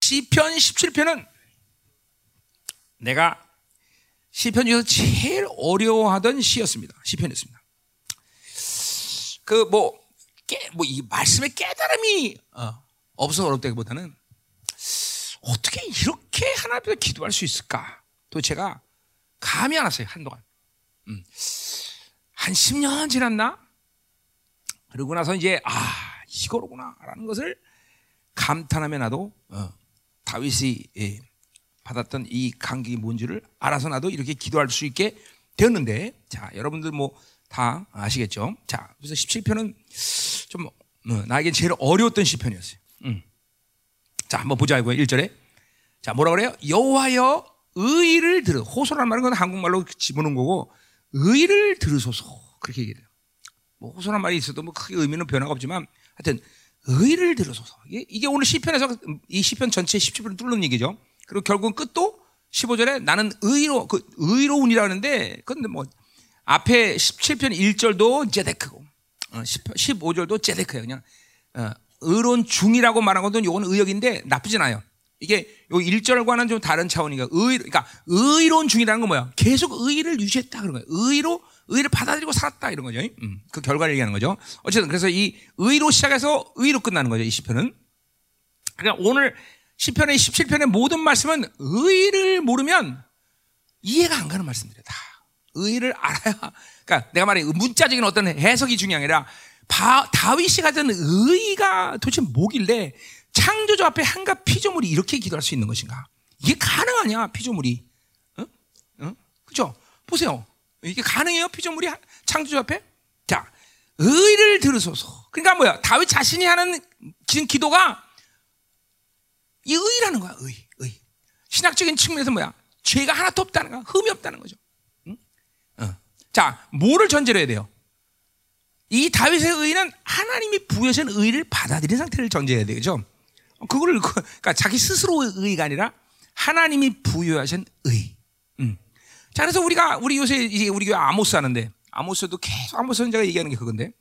시편 17편은 내가 시편 중에서 제일 어려워하던 시였습니다. 시편이었습니다. 그뭐 뭐 이 말씀의 깨달음이 어, 없어서 어렵다기보다는 어떻게 이렇게 하나 앞에서 기도할 수 있을까? 또 제가 감이 안 왔어요 한동안. 음. 한 10년 지났나? 그러고 나서 이제 아 이거로구나라는 것을 감탄하며 나도 어, 다윗이 예, 받았던 이 감격이 뭔지를 알아서 나도 이렇게 기도할 수 있게 되었는데 자 여러분들 뭐 다 아시겠죠? 자 그래서 17편은 좀 어, 나에게 제일 어려웠던 시편이었어요. 음. 자 한번 보자 이거 1절에 자 뭐라 그래요? 여호와여 의를 들으 호소라는 말은 건 한국말로 집어넣은 거고 의를 들으소서 그렇게 얘기해요. 뭐 호소란 말이 있어도 뭐 크게 의미는 변화가 없지만 하여튼 의를 들으소서 이게, 오늘 시편에서 이 시편 전체 17편을 뚫는 얘기죠. 그리고 결국 끝도 15절에 나는 의로 그 의로운이라는데 근데 뭐 앞에 17편 1절도 제데크고 어, 15절도 제데크예요. 그냥 어, 의로운 중이라고 말한 것은 요건 의역인데 나쁘진 않아요. 이게 요 1절과는 좀 다른 차원이니까 의 그러니까 의로운 중이라는 건 뭐야? 계속 의를 유지했다 그런 거예요. 의로 의를 받아들이고 살았다 이런 거죠. 음, 그 결과를 얘기하는 거죠. 어쨌든 그래서 이 의로 시작해서 의로 끝나는 거죠. 이 시편은. 그러니까 오늘 시편의 17편의 모든 말씀은 의를 모르면 이해가 안 가는 말씀들이에요. 다. 의를 알아야. 그러니까 내가 말해 문자적인 어떤 해석이 아니라 바, 다윗이 가진 의가 도대체 뭐길래 창조주 앞에 한가 피조물이 이렇게 기도할 수 있는 것인가? 이게 가능하냐 피조물이? 어? 어? 그죠? 보세요. 이게 가능해요 피조물이 창조주 앞에? 자, 의를 들으소서. 그러니까 뭐야? 다윗 자신이 하는 기도가 이 의라는 거야. 의, 의. 신학적인 측면에서 뭐야? 죄가 하나도 없다는 거야. 흠이 없다는 거죠. 응? 어. 자, 뭐를 전제로 해야 돼요? 이 다윗의 의는 하나님이 부여신 의를 받아들인 상태를 전제해야 되죠. 그거를 그러니까 자기 스스로의 의가 아니라 하나님이 부여하신 의. 음. 자, 그래서 우리가 우리 요새 이제 우리 교회 아모스 하는데 아모스도 계속 아모스 선자가 얘기하는 게 그건데.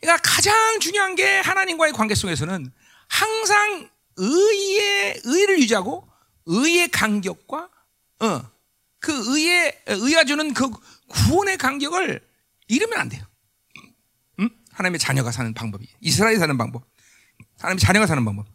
그러니까 가장 중요한 게 하나님과의 관계 속에서는 항상 의의 의를 유지하고 의의 간격과 어, 그 의의 의가 주는 그 구원의 간격을 잃으면 안 돼요. 음? 하나님의 자녀가 사는 방법이 이스라엘이 사는 방법. 하나님의 자녀가 사는 방법.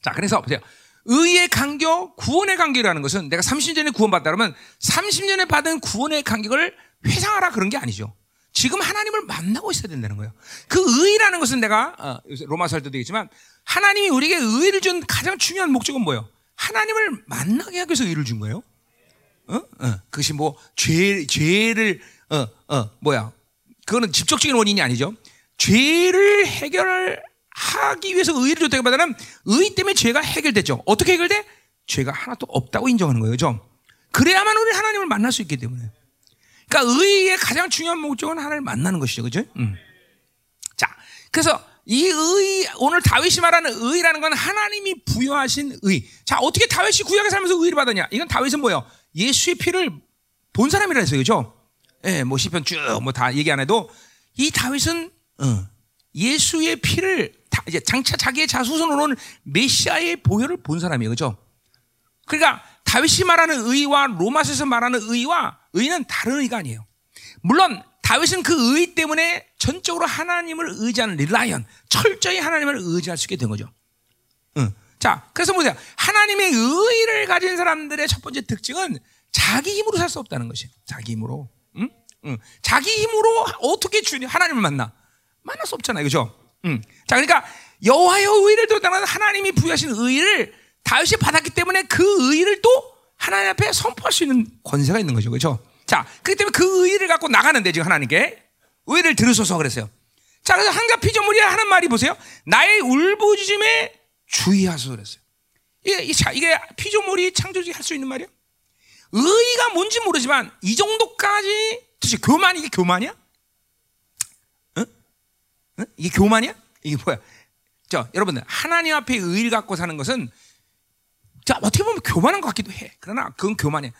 자, 그래서 보세요. 의의 간격, 구원의 간격이라는 것은 내가 30년에 구원받다 그러면 30년에 받은 구원의 간격을 회상하라 그런 게 아니죠. 지금 하나님을 만나고 있어야 된다는 거예요. 그 의라는 것은 내가 어, 로마서 할 때도 얘기했지만 하나님이 우리에게 의를 준 가장 중요한 목적은 뭐예요? 하나님을 만나게 하기 위해서 의를 준 거예요. 어? 어. 그것이 뭐 죄, 죄를 어, 어, 뭐야? 그거는 직접적인 원인이 아니죠. 죄를 해결 하기 위해서 의를 줬다기보다는 의 때문에 죄가 해결됐죠. 어떻게 해결돼? 죄가 하나도 없다고 인정하는 거예요. 그죠? 그래야만 우리 하나님을 만날 수 있기 때문에. 그러니까 의의 가장 중요한 목적은 하나님을 만나는 것이죠. 그죠? 음. 자, 그래서 이 의, 오늘 다윗이 말하는 의라는 건 하나님이 부여하신 의. 자, 어떻게 다윗이 구약에 살면서 의를 받았냐? 이건 다윗은 뭐예요? 예수의 피를 본 사람이라 했어요. 그죠? 예, 뭐 시편 쭉 뭐 다 얘기 안 해도 이 다윗은 어, 예수의 피를 다, 이제 장차 자기의 자수선으로는 메시아의 보혈을 본 사람이에요. 그죠? 그러니까 다윗이 말하는 의와 로마서에서 말하는 의와 의는 다른 의가 아니에요. 물론 다윗은 그 의 때문에 전적으로 하나님을 의지하는 릴라이언, 철저히 하나님을 의지할 수 있게 된 거죠. 응. 자, 그래서 보세요. 하나님의 의를 가진 사람들의 첫 번째 특징은 자기 힘으로 살 수 없다는 것이에요. 자기 힘으로. 응? 응. 자기 힘으로 어떻게 주님 하나님을 만나? 만날 수 없잖아요. 그죠? 응. 자, 그러니까 여호와의 의를 들었다는 하나님이 부여하신 의를 다윗이 받았기 때문에 그 의를 또 하나님 앞에 선포할 수 있는 권세가 있는 거죠. 그죠? 자, 그렇기 때문에 그 의를 갖고 나가는데 지금 하나님께 의를 들으소서 그랬어요. 자, 그래서 한가 피조물이 하는 말이 보세요. 나의 울부짖음에 주의하소서 그랬어요. 이게, 자, 이게 피조물이 창조지 할수 있는 말이야? 의가 뭔지 모르지만 이 정도까지 도대체 교만 이게 교만이야? 응? 응? 이게 교만이야? 이게 뭐야? 자, 여러분들 하나님 앞에 의를 갖고 사는 것은 자 어떻게 보면 교만한 것 같기도 해. 그러나 그건 교만이야.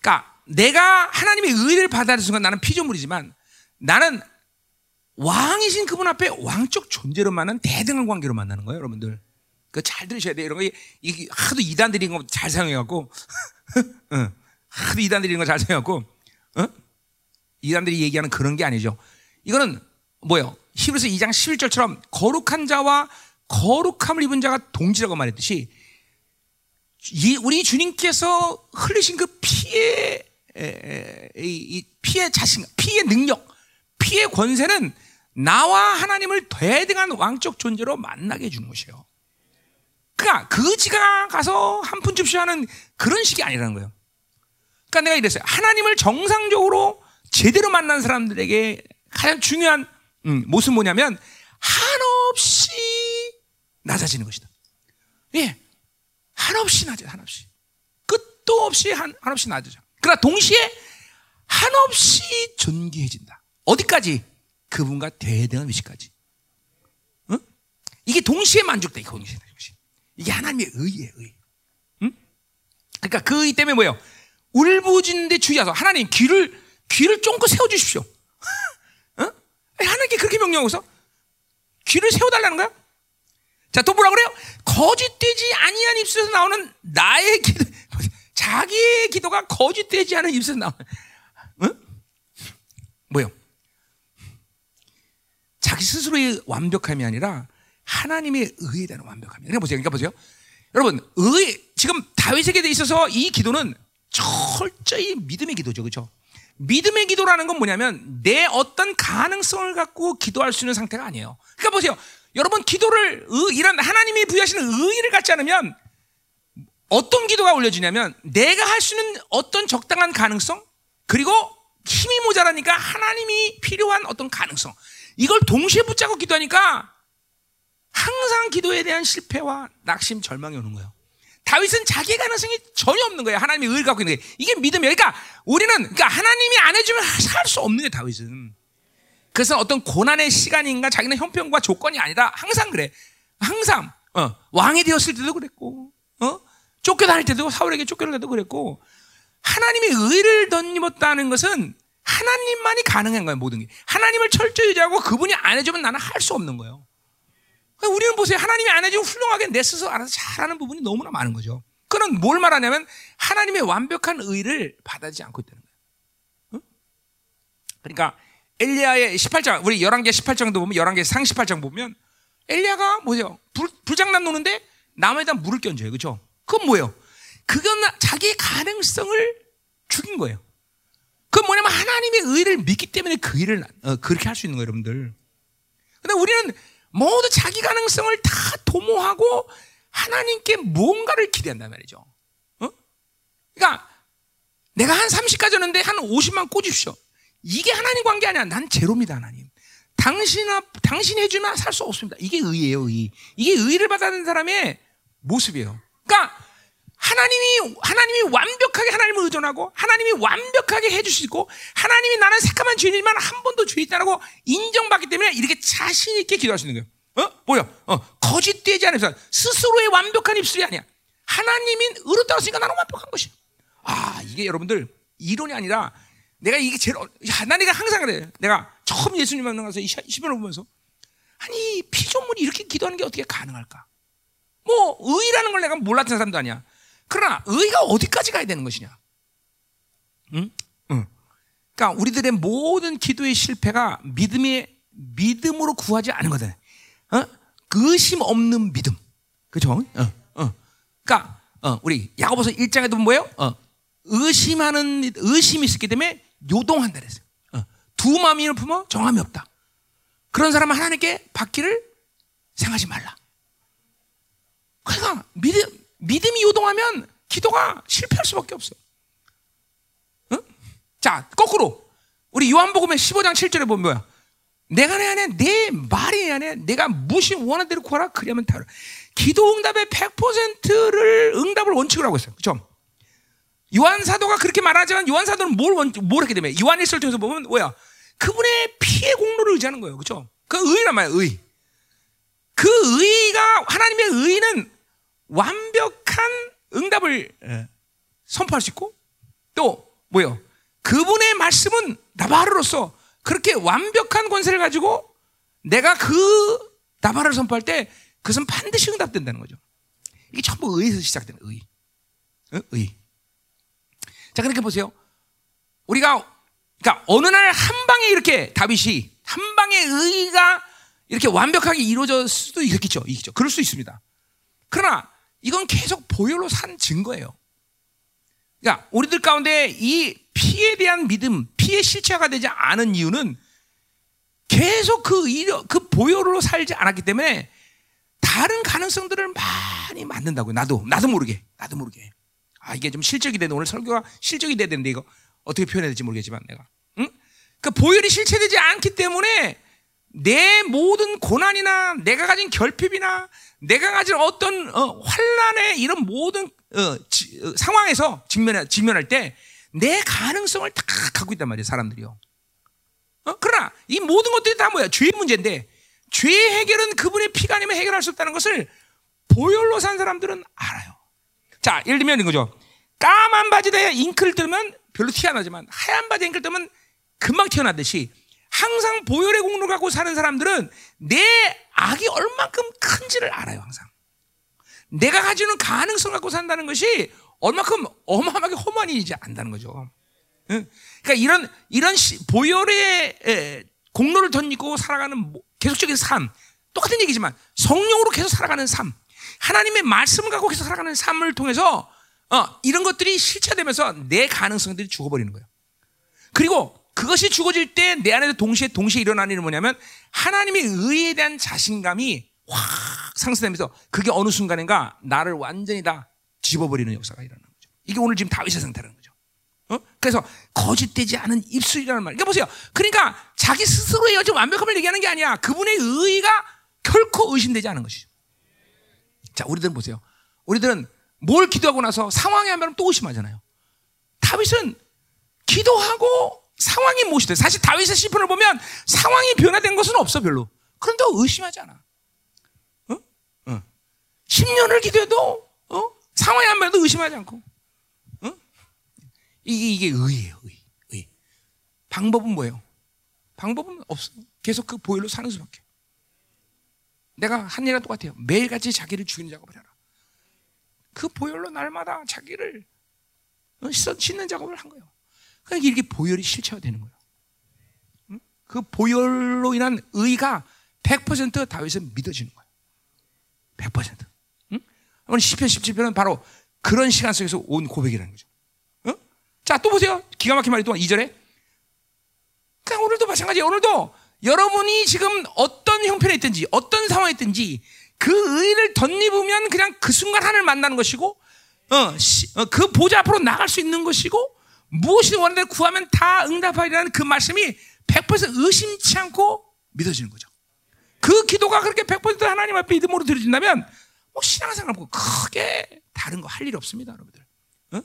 그러니까 내가 하나님의 의를 받아들인 순간 나는 피조물이지만 나는 왕이신 그분 앞에 왕적 존재로 만난 대등한 관계로 만나는 거예요, 여러분들. 그 잘 들으셔야 돼요. 이런 거 이게 하도 이단들이 거잘 사용해갖고, 응. 하도 이단들이 이런 거잘 사용해갖고, 어? 이단들이 얘기하는 그런 게 아니죠. 이거는 뭐요? 히브리서 2장 11절처럼 거룩한 자와 거룩함을 입은 자가 동지라고 말했듯이 이 우리 주님께서 흘리신 그 피의 이 피의 자신, 피의 능력, 피의 권세는 나와 하나님을 대등한 왕적 존재로 만나게 해주는 것이에요. 그러니까 그지가 가서 한 푼 줍쇼 하는 그런 식이 아니라는 거예요. 그러니까 내가 이랬어요. 하나님을 정상적으로 제대로 만난 사람들에게 가장 중요한 음, 모습 뭐냐면 한없이 낮아지는 것이다. 예, 한없이 낮아, 한없이 끝도 없이 한 한없이 낮아져. 그러나 동시에 한없이 존귀해진다. 어디까지? 그분과 대등한 위치까지. 응? 이게 동시에 만족돼, 동시에. 이게 하나님의 의예요, 의. 응? 그러니까 그의 때문에 뭐예요? 울부짖는데 주의하소. 하나님 귀를 귀를 쫑긋 세워 주십시오. 어? 하나님께 그렇게 명령하고서 귀를 세워 달라는 거야? 자, 또 뭐라 그래요? 거짓되지 아니한 입술에서 나오는 나의 기도, 자기의 기도가 거짓되지 않은 입술에서 나오는, 응? 뭐요? 자기 스스로의 완벽함이 아니라 하나님의 의에 대한 완벽함이. 그러니까 보세요. 그러니까 보세요. 여러분, 의, 지금 다윗에게 돼 있어서 이 기도는 철저히 믿음의 기도죠. 그렇죠? 믿음의 기도라는 건 뭐냐면 내 어떤 가능성을 갖고 기도할 수 있는 상태가 아니에요. 그러니까 보세요. 여러분 기도를 의, 이런 하나님이 부여하시는 의의를 갖지 않으면 어떤 기도가 올려지냐면 내가 할 수 있는 어떤 적당한 가능성 그리고 힘이 모자라니까 하나님이 필요한 어떤 가능성 이걸 동시에 붙잡고 기도하니까 항상 기도에 대한 실패와 낙심, 절망이 오는 거예요. 다윗은 자기 가능성이 전혀 없는 거예요. 하나님의 의를 갖고 있는 게. 이게 믿음이에요. 그러니까 우리는, 그러니까 하나님이 안 해주면 살 수 없는 게 다윗은. 그래서 어떤 고난의 시간인가 자기는 형편과 조건이 아니다. 항상 그래. 항상, 어, 왕이 되었을 때도 그랬고, 어? 쫓겨다닐 때도 사울에게 쫓겨날 때도 그랬고, 하나님의 의를 덧입었다는 것은 하나님만이 가능한 거예요, 모든 게. 하나님을 철저히 의지하고 그분이 안 해주면 나는 할 수 없는 거예요. 그러니까 우리는 보세요. 하나님이 안 해주면 훌륭하게 내 스스로 알아서 잘하는 부분이 너무나 많은 거죠. 그는 뭘 말하냐면 하나님의 완벽한 의를 받아들이지 않고 있다는 거예요. 응? 그러니까 엘리야의 18장, 우리 11개 18장도 보면 11개 상 18장 보면 엘리야가? 불, 불장난 노는데 나무에다 물을 끼얹어요. 그죠? 그건 뭐예요? 그건 자기의 가능성을 죽인 거예요. 그건 뭐냐면 하나님의 의를 믿기 때문에 그 일을 어, 그렇게 할 수 있는 거예요, 여러분들. 근데 우리는 모두 자기 가능성을 다 도모하고 하나님께 뭔가를 기대한단 말이죠. 어? 그러니까 내가 한 30까지 였는데 한 50만 꽂으십시오. 이게 하나님 관계 아니야. 난 제로입니다, 하나님. 당신 앞, 당신이 해주면 살 수 없습니다. 이게 의예요, 의. 이게 의를 받아는 사람의 모습이에요. 그러니까 하나님이 하나님이 완벽하게 하나님을 의존하고 하나님이 완벽하게 있고 하나님이 나는 새까만 죄인이지만 한 번도 죄 있다라고 인정받기 때문에 이렇게 자신 있게 기도할 수 있는 거예요. 어? 뭐야? 어, 거짓되지 않은 입술. 스스로의 완벽한 입술이 아니야. 하나님이 의로 따랐으니까 나는 완벽한 것이야. 아, 이게 여러분들 이론이 아니라 내가 이게 제일 어, 하나님가 항상 그래. 내가 처음 예수님 만나서 이 시편을 보면서 아니 피조물이 이렇게 기도하는 게 어떻게 가능할까? 뭐 의라는 걸 내가 몰랐던 사람도 아니야. 그러나 의가 어디까지 가야 되는 것이냐? 응? 응. 그러니까 우리들의 모든 기도의 실패가 믿음의 믿음으로 구하지 않은 거다. 어? 의심 없는 믿음. 그죠? 어, 어. 그러니까 어, 우리 야고보서 1장에도 뭐예요? 어, 의심하는 의심이 있었기 때문에 요동한다 그랬어요. 어. 두 마음이 품어 정함이 없다. 그런 사람은 하나님께 받기를 생각하지 말라. 그러니까 믿음 믿음이 요동하면 기도가 실패할 수밖에 없어. 응? 자, 거꾸로. 우리 요한복음의 15장 7절에 보면 뭐야? 내가 내 안에 내 말이 내 안에 내가 무엇이 원하는 대로 구하라 그리하면 다 기도 응답의 100%를 응답을 원칙으로 하고 있어요. 그렇죠? 요한 사도가 그렇게 말하지만 요한 사도는 뭘, 원, 뭘 했기 때문에 요한 일서를 통해서 보면 뭐야? 그분의 피의 공로를 의지하는 거예요. 그렇죠? 그 의란 말이에요. 의. 그 의가 하나님의 의는 완벽한 응답을 예, 선포할 수 있고 또 뭐요? 그분의 말씀은 나바르로서 그렇게 완벽한 권세를 가지고 내가 그 나발을 선포할 때 그것은 반드시 응답된다는 거죠. 이게 전부 의에서 시작되는 의. 어? 의. 자, 그렇게 보세요. 우리가 그러니까 어느 날 한 방에 이렇게 다윗이 한 방에 의가 이렇게 완벽하게 이루어질 수도 있겠죠. 있겠죠. 그럴 수 있습니다. 그러나 이건 계속 보혈로 산 증거예요. 그러니까 우리들 가운데 이 피에 대한 믿음, 피의 실체가 되지 않은 이유는 계속 그, 이려, 그 보혈로 살지 않았기 때문에 다른 가능성들을 많이 만든다고요. 나도, 나도 모르게, 나도 모르게. 아, 이게 좀 실적이 되는 오늘 설교가 실적이 돼야 되는데 이거 어떻게 표현해야 될지 모르겠지만 내가. 응? 그 보혈이 실체되지 않기 때문에 내 모든 고난이나 내가 가진 결핍이나 내가 가진 어떤 어, 환란의 이런 모든 어, 지, 어, 상황에서 직면해, 직면할 때 내 가능성을 다 갖고 있단 말이에요, 사람들이요. 어? 그러나 이 모든 것들이 다 뭐야? 죄의 문제인데 죄의 해결은 그분의 피가 아니면 해결할 수 없다는 것을 보혈로 산 사람들은 알아요. 자, 예를 들면 이거죠. 까만 바지에 잉크를 뜨면 별로 티 안 나지만 하얀 바지에 잉크를 뜨면 금방 튀어나듯이 항상 보혈의 공로를 갖고 사는 사람들은 내 악이 얼만큼 큰지를 알아요, 항상. 내가 가지는 가능성 갖고 산다는 것이 얼마큼 어마어마하게 허만이지 안다는 거죠. 그러니까 이런 이런 보혈의 공로를 던지고 살아가는 계속적인 삶, 똑같은 얘기지만 성령으로 계속 살아가는 삶, 하나님의 말씀을 갖고 계속 살아가는 삶을 통해서 어, 이런 것들이 실체되면서 내 가능성들이 죽어버리는 거예요. 그리고 그것이 죽어질 때 내 안에서 동시에 동시에 일어나는 일은 뭐냐면 하나님의 의에 대한 자신감이 확 상승되면서 그게 어느 순간인가 나를 완전히 다 집어버리는 역사가 일어나는 거죠. 이게 오늘 지금 다윗의 상태라는 거죠. 어? 그래서 거짓되지 않은 입술이라는 말. 그러니까 보세요. 그러니까 자기 스스로의 여지 완벽함을 얘기하는 게 아니야. 그분의 의가 결코 의심되지 않은 것이죠. 자, 우리들은 보세요. 우리들은 뭘 기도하고 나서 상황이 하면 또 의심하잖아요. 다윗은 기도하고 상황이 무엇이 돼? 사실 다윗의 시편을 보면 상황이 변화된 것은 없어 별로. 그런데 의심하지 않아. 어? 어. 10년을 기도해도 어? 상황이 안 변해도 의심하지 않고. 어? 이게 이게 의예요, 의. 의. 방법은 뭐예요? 방법은 없어. 계속 그 보혈로 사는 수밖에. 내가 한 일과 똑같아요. 매일같이 자기를 죽이는 작업을 해라. 그 보혈로 날마다 자기를 어, 씻는 작업을 한 거예요. 그러니까 이렇게 보혈이 실체화 되는 거예요. 그 보혈로 인한 의가 100% 다윗은 믿어지는 거예요. 100%. 응? 오늘 10편, 17편은 바로 그런 시간 속에서 온 고백이라는 거죠. 응? 자, 또 보세요. 기가 막힌 말이 또 2절에. 그냥 오늘도 마찬가지예요. 오늘도 여러분이 지금 어떤 형편에 있든지, 어떤 상황에 있든지, 그 의를 덧입으면 그냥 그 순간 하나님을 만나는 것이고, 어, 시, 어, 그 보좌 앞으로 나갈 수 있는 것이고, 무엇이든 원하는 대로 구하면 다 응답하리라는 그 말씀이 100% 의심치 않고 믿어지는 거죠. 그 기도가 그렇게 100% 하나님 앞에 믿음으로 들어진다면 뭐 신앙생활 뭐 크게 다른 거 할 일이 없습니다, 여러분들. 어?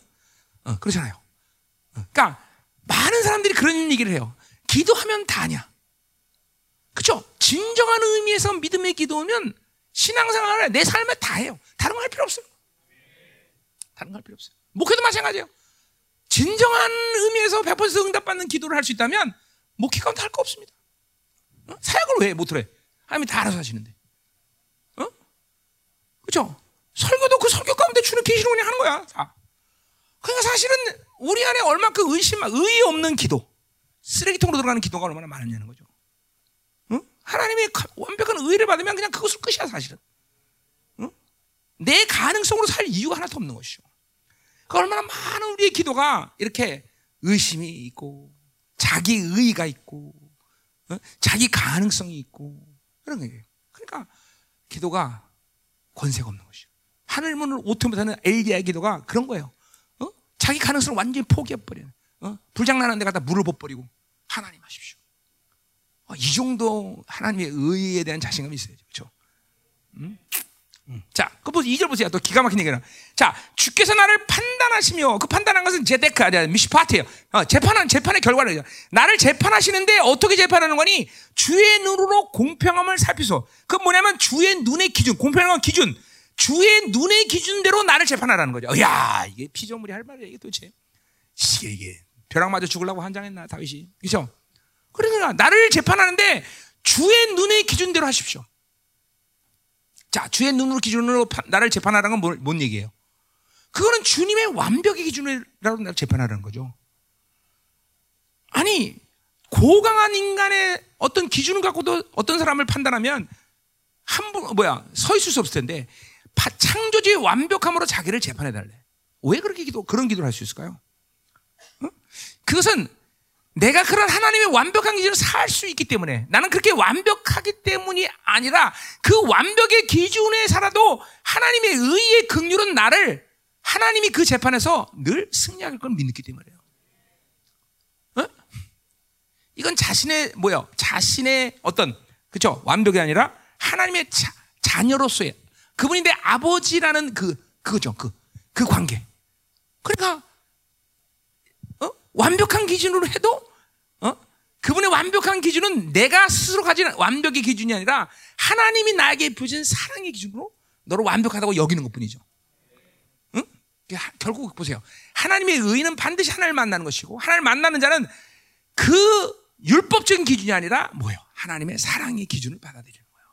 어, 그렇잖아요. 어. 그러니까 많은 사람들이 그런 얘기를 해요. 기도하면 다냐. 그렇죠? 진정한 의미에서 믿음의 기도면 신앙생활을 내 삶에 다 해요. 다른 거 할 필요 없어요. 다른 거 할 필요 없어요. 목회도 마찬가지예요. 진정한 의미에서 100% 응답받는 기도를 할 수 있다면 목회 가운데 할거 없습니다. 어? 사역을 왜 못해? 하나님이 다 알아서 하시는데. 어? 그죠? 설교도 그 설교 가운데 주는 계시로 그냥 하는 거야. 자. 그러니까 사실은 우리 안에 얼마큼 의심, 의의 없는 기도, 쓰레기통으로 들어가는 기도가 얼마나 많았냐는 거죠. 어? 하나님의 완벽한 의를 받으면 그냥 그것을 끝이야, 사실은. 어? 내 가능성으로 살 이유가 하나도 없는 것이죠. 그 얼마나 많은 우리의 기도가 이렇게 의심이 있고, 자기 의의가 있고, 어? 자기 가능성이 있고, 그런 거예요. 그러니까 기도가 권세가 없는 것이죠. 하늘 문을 오토 못하는 엘리야의 기도가 그런 거예요. 어? 자기 가능성을 완전히 포기해버리는. 어? 불장난하는 데 갖다 물을 붓버리고 하나님 하십시오. 어, 이 정도 하나님의 의에 대한 자신감이 있어야죠. 그렇죠? 음? 자, 그 보세요. 2절 보세요. 또 기가 막힌 얘기는. 자, 주께서 나를 판단하시며 그 판단한 것은 צדק 아니야. משפט예요. 어, 재판한 재판의 결과를 나를 재판하시는데 어떻게 재판하는 거니? 주의 눈으로 공평함을 살피소. 그 뭐냐면 주의 눈의 기준, 공평한 기준. 주의 눈의 기준대로 나를 재판하라는 거죠. 야, 이게 피조물이 할 말이야 이게 도대체. 이게 이게 벼락 맞아 죽으려고 한장했나 다윗이. 그렇죠? 그러니까 나를 재판하는데 주의 눈의 기준대로 하십시오. 자, 주의 눈으로 기준으로 나를 재판하라는 건 뭔 얘기예요? 그거는 주님의 완벽의 기준으로 나를 재판하라는 거죠. 아니, 고강한 인간의 어떤 기준을 갖고도 어떤 사람을 판단하면 한 분, 뭐야, 서 있을 수 없을 텐데, 창조주의 완벽함으로 자기를 재판해달래. 왜 그렇게 기도, 그런 기도를 할 수 있을까요? 어? 그것은 내가 그런 하나님의 완벽한 기준을 살 수 있기 때문에 나는 그렇게 완벽하기 때문이 아니라 그 완벽의 기준에 살아도 하나님의 의의 긍휼은 나를 하나님이 그 재판에서 늘 승리할 걸 믿기 때문이에요. 어? 이건 자신의 뭐요? 자신의 어떤 그죠? 완벽이 아니라 하나님의 자, 자녀로서의 그분이 내 아버지라는 그 그거죠. 그그 관계. 그러니까 어? 완벽한 기준으로 해도 어? 그분의 완벽한 기준은 내가 스스로 가진 완벽의 기준이 아니라 하나님이 나에게 부신 사랑의 기준으로 너를 완벽하다고 여기는 것뿐이죠. 응? 결국 보세요. 하나님의 의는 반드시 하나님을 만나는 것이고 하나님을 만나는 자는 그 율법적인 기준이 아니라 뭐예요? 하나님의 사랑의 기준을 받아들이는 거예요.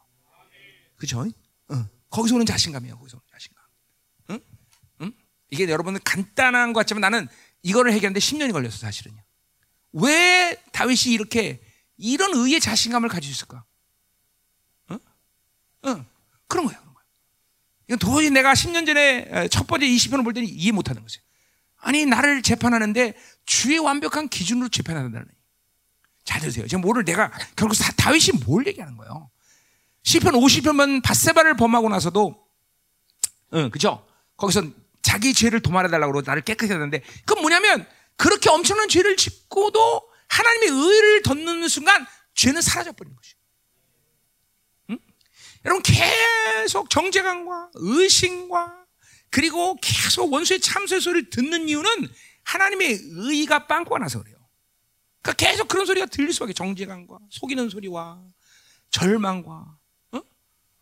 그죠? 응. 거기서 오는 자신감이에요. 거기서 오는 자신감. 응? 응? 이게 여러분은 간단한 것 같지만 나는 이거를 해결하는데 10년이 걸렸어, 사실은요. 왜 다윗이 이렇게 이런 의의 자신감을 가지고 있을까? 응? 응. 그런 거예요. 그런 거예요. 이건 도저히 내가 10년 전에 첫 번째 20편을 볼 때는 이해 못 하는 거죠. 아니, 나를 재판하는데 주의 완벽한 기준으로 재판한다는 잘 들으세요. 지금 뭐를 내가 결국 다윗이 뭘 얘기하는 거예요? 시편 50편만 바세바를 범하고 나서도 응, 그죠? 거기서 자기 죄를 도말해달라고 그러고 나를 깨끗게 하는데 그건 뭐냐면 그렇게 엄청난 죄를 짓고도 하나님의 의를 덧는 순간 죄는 사라져 버리는 것이죠. 응? 여러분 계속 정죄감과 의심과 그리고 계속 원수의 참소의 소리를 듣는 이유는 하나님의 의가 빵꾸가 나서 그래요. 그러니까 계속 그런 소리가 들릴 수밖에 정죄감과 속이는 소리와 절망과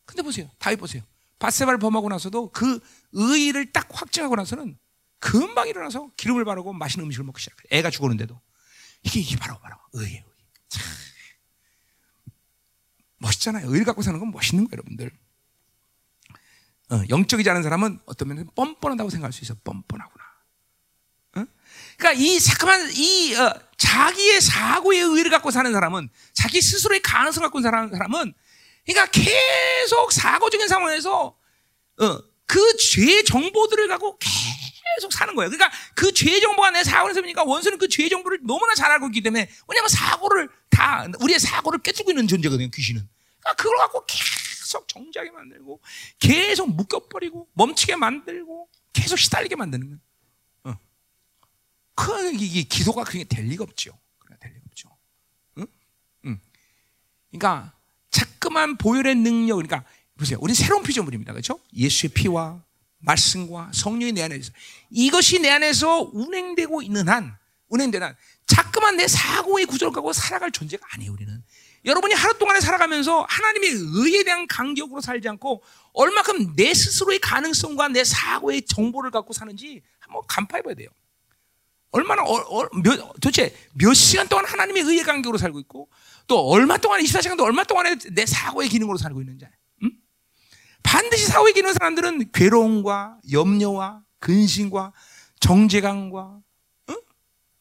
근데 보세요. 다윗 보세요. 바세바를 범하고 나서도 그 의의를 딱 확증하고 나서는 금방 일어나서 기름을 바르고 맛있는 음식을 먹기 시작해요. 애가 죽었는데도. 이게, 이게 바로, 바로 의예요. 참. 멋있잖아요. 의를 갖고 사는 건 멋있는 거예요, 여러분들. 어, 영적이지 않은 사람은 어떤 면에서 뻔뻔하다고 생각할 수 있어. 뻔뻔하구나. 어? 그러니까 이 잠깐만 이 어, 자기의 사고의 의를 갖고 사는 사람은 자기 스스로의 가능성 갖고 사는 사람은 그러니까 계속 사고적인 상황에서 어, 그 죄의 정보들을 갖고 계속 사는 거예요. 그러니까 그 죄의 정보가 내 사고를 세우니까 원수는 그 죄의 정보를 너무나 잘 알고 있기 때문에 왜냐하면 사고를 다 우리의 사고를 깨뜨고 있는 존재거든요. 귀신은. 그러니까 그걸 갖고 계속 정지하게 만들고 계속 묶여버리고 멈추게 만들고 계속 시달리게 만드는 거예요. 어. 그 이게 기도가 그게 될 리가 없죠. 될 리가 없죠. 응? 응. 그러니까 자꾸만 보혈의 능력, 그러니까 보세요. 우리 새로운 피조물입니다. 그렇죠? 예수의 피와 말씀과 성령이 내 안에 있어. 이것이 내 안에서 운행되고 있는 한, 운행되는 한, 자꾸만 내 사고의 구조를 갖고 살아갈 존재가 아니에요, 우리는. 여러분이 하루 동안에 살아가면서 하나님의 의에 대한 간격으로 살지 않고 얼마큼 내 스스로의 가능성과 내 사고의 정보를 갖고 사는지 한번 간파해 봐야 돼요. 얼마나, 어, 어, 몇, 도대체 몇 시간 동안 하나님의 의의 간격으로 살고 있고 또 얼마 동안 24시간도 얼마 동안에 내 사고의 기능으로 살고 있는지 응? 반드시 사고의 기능 사람들은 괴로움과 염려와 근심과 정제감과 응?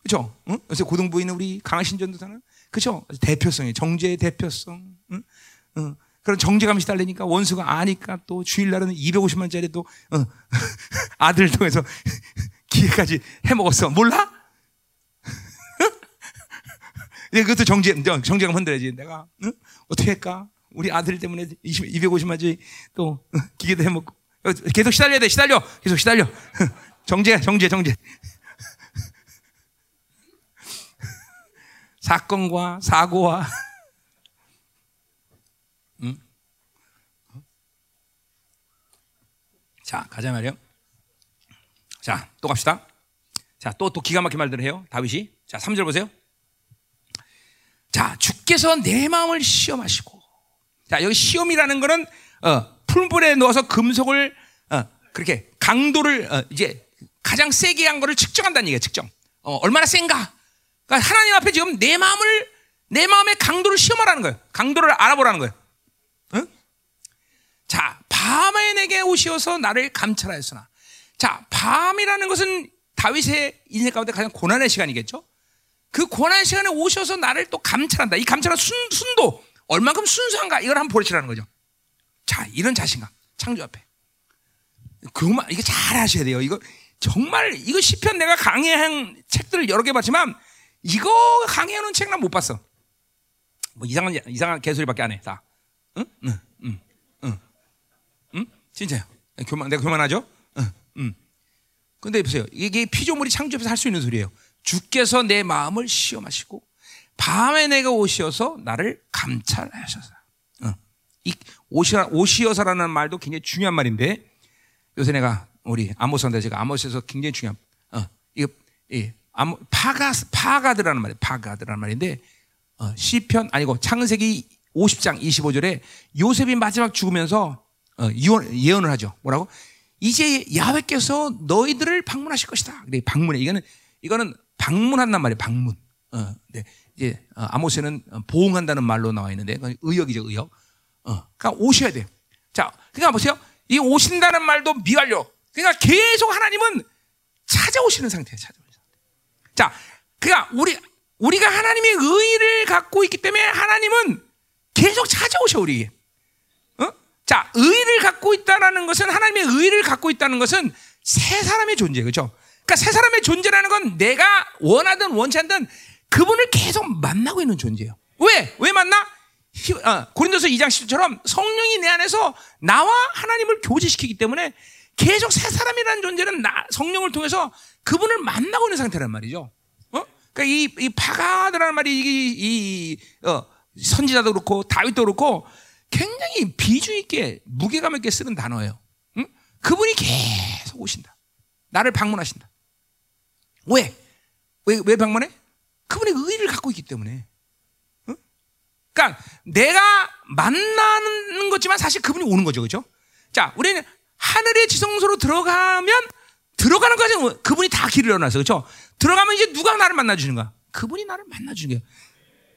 그죠? 응? 요새 고등부인는 우리 강하신 전도사는 그죠? 대표성이 정제의 대표성 응? 응. 그런 정제감이 시달리니까 원수가 아니까 또 주일날은 250만짜리 또 어, 아들 통해서 기회까지 해먹었어 몰라? 그것도 정제, 정제감 흔들어야지. 내가, 응? 어떻게 할까? 우리 아들 때문에 20, 250만지 또 기계도 해먹고. 계속 시달려야 돼, 시달려. 계속 시달려. 정제, 정제, 정제. 사건과 사고와. 응? 자, 가자 말이요. 자, 또 갑시다. 자, 또, 또 기가 막힌 말들을 해요. 다윗이. 자, 3절 보세요. 자, 주께서 내 마음을 시험하시고. 자, 여기 시험이라는 거는, 어, 풀불에 넣어서 금속을, 어, 그렇게 강도를, 어, 이제 가장 세게 한 거를 측정한다는 얘기야, 측정. 어, 얼마나 센가? 그러니까 하나님 앞에 지금 내 마음을 내 마음의 강도를 시험하라는 거예요. 강도를 알아보라는 거예요. 응? 자, 밤에 내게 오시어서 나를 감찰하였으나. 자, 밤이라는 것은 다윗의 인생 가운데 가장 고난의 시간이겠죠? 그 고난의 시간에 오셔서 나를 또 감찰한다. 이 감찰은 순, 순도, 얼만큼 순수한가, 이걸 한번 보시라는 거죠. 자, 이런 자신감. 창조 앞에. 그만, 이거 잘 하셔야 돼요. 이거 정말, 이거 시편 내가 강의한 책들을 여러 개 봤지만, 이거 강의하는 책 난 못 봤어. 뭐 이상한, 이상한 개소리밖에 안 해. 다. 응? 응, 응, 응. 응? 진짜요. 교만, 내가 교만하죠? 응, 응. 근데 보세요. 이게 피조물이 창조해서 할 수 있는 소리예요. 주께서 내 마음을 시험하시고, 밤에 내가 오시어서 나를 감찰하셔서. 응. 이 오시어, 오시어서라는 말도 굉장히 중요한 말인데, 요새 내가 우리 아모스한테 제가 아모스에서 굉장히 중요한, 어, 이거, 이, 아모, 파가, 파가드라는 말이에요. 파가드라는 말인데, 어, 시편 아니고 창세기 50장 25절에 요셉이 마지막 죽으면서 어, 예언, 예언을 하죠. 뭐라고? 이제 야훼께서 너희들을 방문하실 것이다. 근데 방문해 이거는 이거는 방문한단 말이에요. 방문. 어, 네. 이제 어, 아모스는 보응한다는 말로 나와 있는데 의역이죠, 의역. 어, 그러니까 오셔야 돼요. 자, 그러니까 보세요. 이 오신다는 말도 미완료. 그러니까 계속 하나님은 찾아오시는 상태예요. 찾아오시는 상태. 자, 그러니까 우리 우리가 하나님의 의를 갖고 있기 때문에 하나님은 계속 찾아오셔 우리. 어? 자, 의를 갖고 있다라는 것은 하나님의 의를 갖고 있다는 것은 새 사람의 존재, 그렇죠? 그러니까 새 사람의 존재라는 건 내가 원하든 원치 않든 그분을 계속 만나고 있는 존재예요. 왜? 왜 만나? 어, 고린도서 2장 10절처럼 성령이 내 안에서 나와 하나님을 교제시키기 때문에 계속 새 사람이라는 존재는 나, 성령을 통해서 그분을 만나고 있는 상태란 말이죠. 어? 그러니까 이, 이 파가드라는 말이 이, 이 어, 선지자도 그렇고 다윗도 그렇고 굉장히 비중 있게 무게감 있게 쓰는 단어예요. 응? 그분이 계속 오신다. 나를 방문하신다. 왜? 왜, 왜 방문해? 그분의 의를 갖고 있기 때문에. 응? 그러니까 내가 만나는 거지만 사실 그분이 오는 거죠. 그죠? 자, 우리는 하늘의 지성소로 들어가면 들어가는 과정 그분이 다 길을 열어놨어. 그렇죠? 들어가면 이제 누가 나를 만나 주는 거야? 그분이 나를 만나 주는 거야.